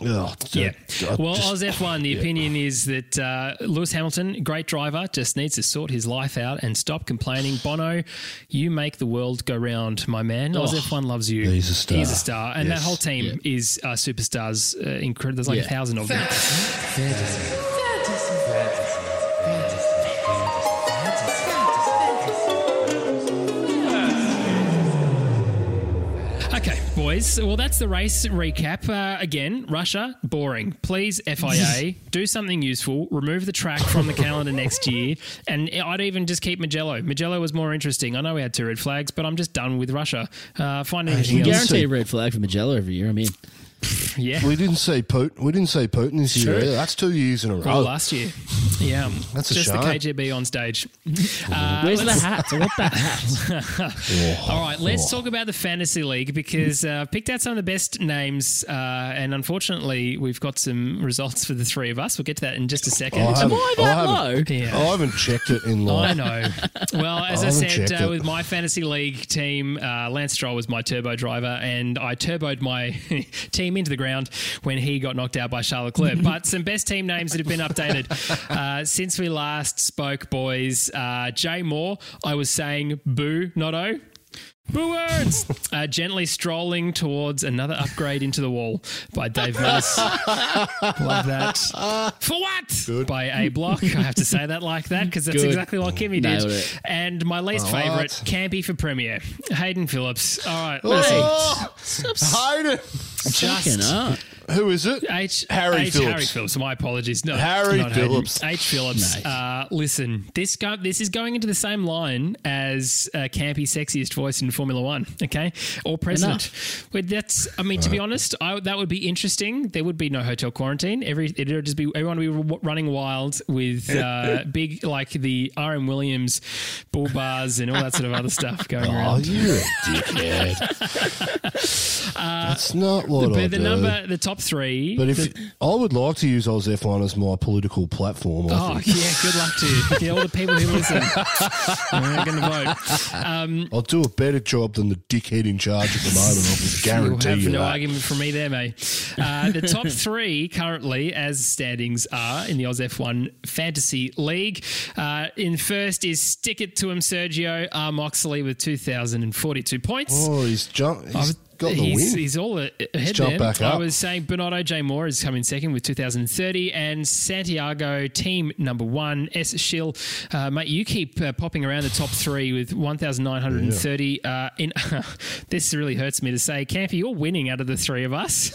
Oh, Yeah. I Well, just- Oz F1, the opinion is that uh, Lewis Hamilton, great driver, just needs to sort his life out and stop complaining. Bono, you make the world go round, my man. Oz Oh, F1 loves you. He's a star. He's a star. And that whole team is uh, superstars. Uh, incredible. There's like a thousand of them. Okay, boys. Well, that's the race recap. Uh, again, Russia, boring. Please, FIA, *laughs* do something useful. Remove the track from the calendar next year. And I'd even just keep Mugello. Mugello was more interesting. I know we had two red flags, but I'm just done with Russia. Uh, find anything We else. guarantee a red flag for Mugello every year. I mean, *laughs* Yeah. we didn't see Putin. We didn't see Putin this year. True. Either. That's two years in a Oh, row. last year. *laughs* Yeah. That's a just the. KGB on stage. *laughs* Uh, where's the hat? I want that hat. All right, let's talk about the fantasy league because uh, I've picked out some of the best names, uh, and unfortunately, we've got some results for the three of us. We'll get to that in just a second. I haven't- I that haven't- low? Yeah. I haven't checked it in long. I know. Well, as I I, said, uh, with my fantasy league team, uh, Lance Stroll was my turbo driver, and I turboed my team into the ground when he got knocked out by Charles *laughs* Leclerc. but some best team names that have been updated uh, since we last spoke, boys. Uh, Jay Moore, I was saying boo, not oh. Boo words! *laughs* uh, gently strolling towards another upgrade into the wall by Dave Millis. *laughs* Love that. For what? By A Block. I have to say that like that because that's Good. exactly what Kimi Nailed did. it. And my least What? favourite, Campy for Premier, Hayden Phillips. All right, Oh, Hayden. Fucking up. Who is it? H Harry H, Phillips. Harry Phillips. My apologies. No, Harry not Hayden. Phillips. H Phillips. Uh, listen, this go, this is going into the same line as uh, Campy sexiest voice in Formula One. Okay, or president. That's. I mean, to be honest, I, that would be interesting. There would be no hotel quarantine. Every it would just be everyone would be running wild with uh, *laughs* big like the R M Williams bull bars and all that sort of other stuff going Oh, around. you're a dickhead. *laughs* That's not what I the do. number, the top three. But if I would like to use Oz F1 as my political platform, I Oh think. yeah, good luck to you. Yeah, all the people who listen are not going to vote. Um, I'll do a better job than the dickhead in charge at the moment. I can guarantee have you no that. argument from me there, mate. Uh, the top *laughs* three currently, as standings are in the Oz F1 Fantasy League. Uh, in first is Stick It to Him Sergio R. Moxley with 2,042 points. Oh, he's jumped. He's got the he's, win. he's all ahead jumped there. back I was saying Bernardo J. Moore is coming second with 2,030, and Santiago, team number one, S. Schill. Uh, mate, you keep uh, popping around the top three with 1,930. Uh, in *laughs* This really hurts me to say. Campy, you're winning out of the three of us.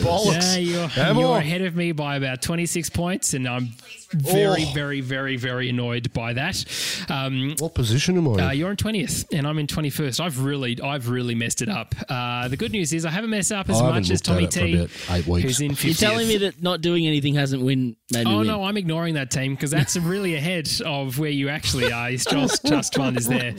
Bollocks. Yeah, you're, you're ahead of me by about 26 points, and I'm very, Oh. very, very, very annoyed by that. Um, What position am I in? uh, you're in twentieth, and I'm in twenty-first. I've really, I've really messed it up. Uh, the good news is I haven't messed up as I much as looked at Tommy it for T, about eight weeks. who's in You're telling me that not doing anything hasn't win made me Oh win. no, I'm ignoring that team because that's *laughs* really ahead of where you actually are. It's just just fun is there.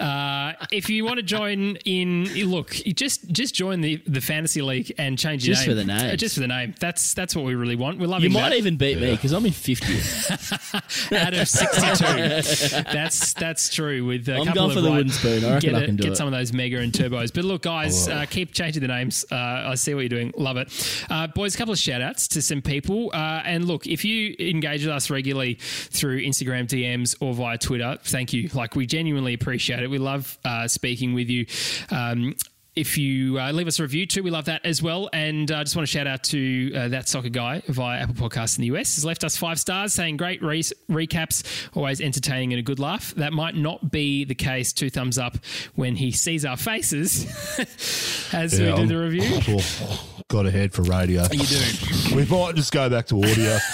Uh, if you want to join in, look, you just just join the, the fantasy league and change your Just name for the name. Just for the name. That's that's what we really want. We're loving You might that. even beat me because I'm in 50th. 50th. *laughs* out of 62. that's that's true. With a I'm couple going of for the right- wooden spoon. I reckon get, I can do get it. some of those mega and turbos. But look, guys, uh, keep changing the names. Uh, I see what you're doing. Love it. Uh, boys, a couple of shout outs to some people. Uh, and look, if you engage with us regularly through Instagram DMs or via Twitter, thank you. Like, we genuinely appreciate it. We love uh, speaking with you. Um, if you uh, leave us a review too, we love that as well. And I uh, just want to shout out to uh, that soccer guy via Apple Podcasts in the US. Has left us five stars, saying great re- recaps, always entertaining and a good laugh. That might not be the case. Two thumbs up when he sees our faces *laughs* as we do I'm- the review. *laughs* Well, got ahead for radio. You do. We might just go back to audio. *laughs*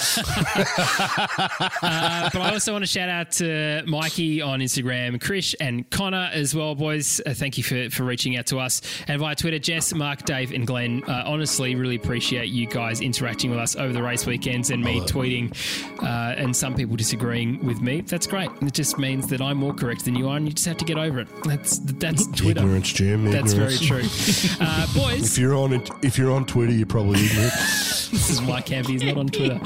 Uh, but I also want to shout out to Mikey on Instagram, Krish and Connor as well, boys. Uh, thank you for, for reaching out to us. And via Twitter, Jess, Mark, Dave, and Glenn. Uh, honestly, really appreciate you guys interacting with us over the race weekends and me tweeting uh, and some people disagreeing with me. That's great. It just means that I'm more correct than you are, and you just have to get over it. That's that's *laughs* Twitter. Ignorance, Jim. That's very true. *laughs* Uh, boys, If you're on it, if you're on Twitter, you're probably ignorant. *laughs* this is Mike Campy. He's not on Twitter.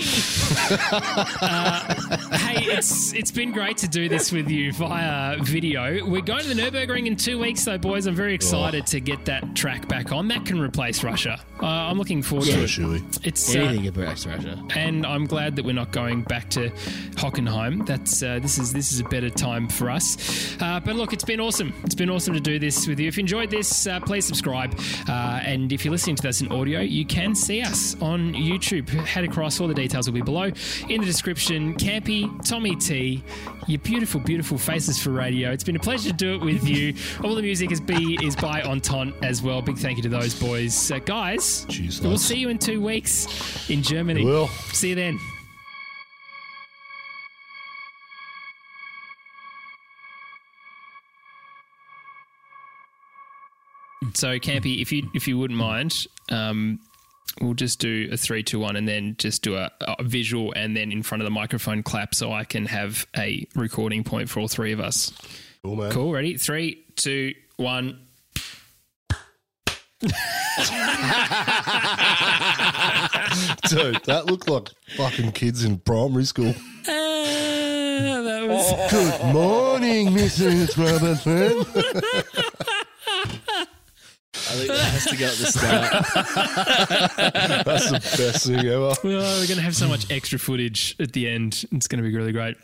Uh, hey, it's it's been great to do this with you via video. We're going to the Nurburgring in two weeks, though, boys. I'm very excited to get that track back on. That can replace Russia. Uh, I'm looking forward to So it. shoey. It's uh, Anything about Russia. and I'm glad that we're not going back to Hockenheim. That's uh, this is this is a better time for us. Uh, but look, it's been awesome. It's been awesome to do this with you. If you enjoyed this, uh, please subscribe. Uh, and if you're listening to this in audio, you can see us on YouTube. Head across. All the details will be below in the description. Campy, Tommy T, your beautiful, beautiful faces for radio. It's been a pleasure to do it with you. All the music is be is by Entente as well. Big thank you to those boys, uh, guys. We'll see you in two weeks in Germany. We will. See you then. So, Campy, if you if you wouldn't mind, um, we'll just do a three, two, one, and then just do a, a visual, and then in front of the microphone clap, so I can have a recording point for all three of us. Cool, man. Cool. Ready? Three, two, one. *laughs* Dude, that looked like fucking kids in primary school. *laughs* Uh, that was. Oh. Good morning, Mrs. Robinson. *laughs* I think that has to go at the start. That's the best thing ever. Oh, we're going to have so much extra footage at the end. It's going to be really great.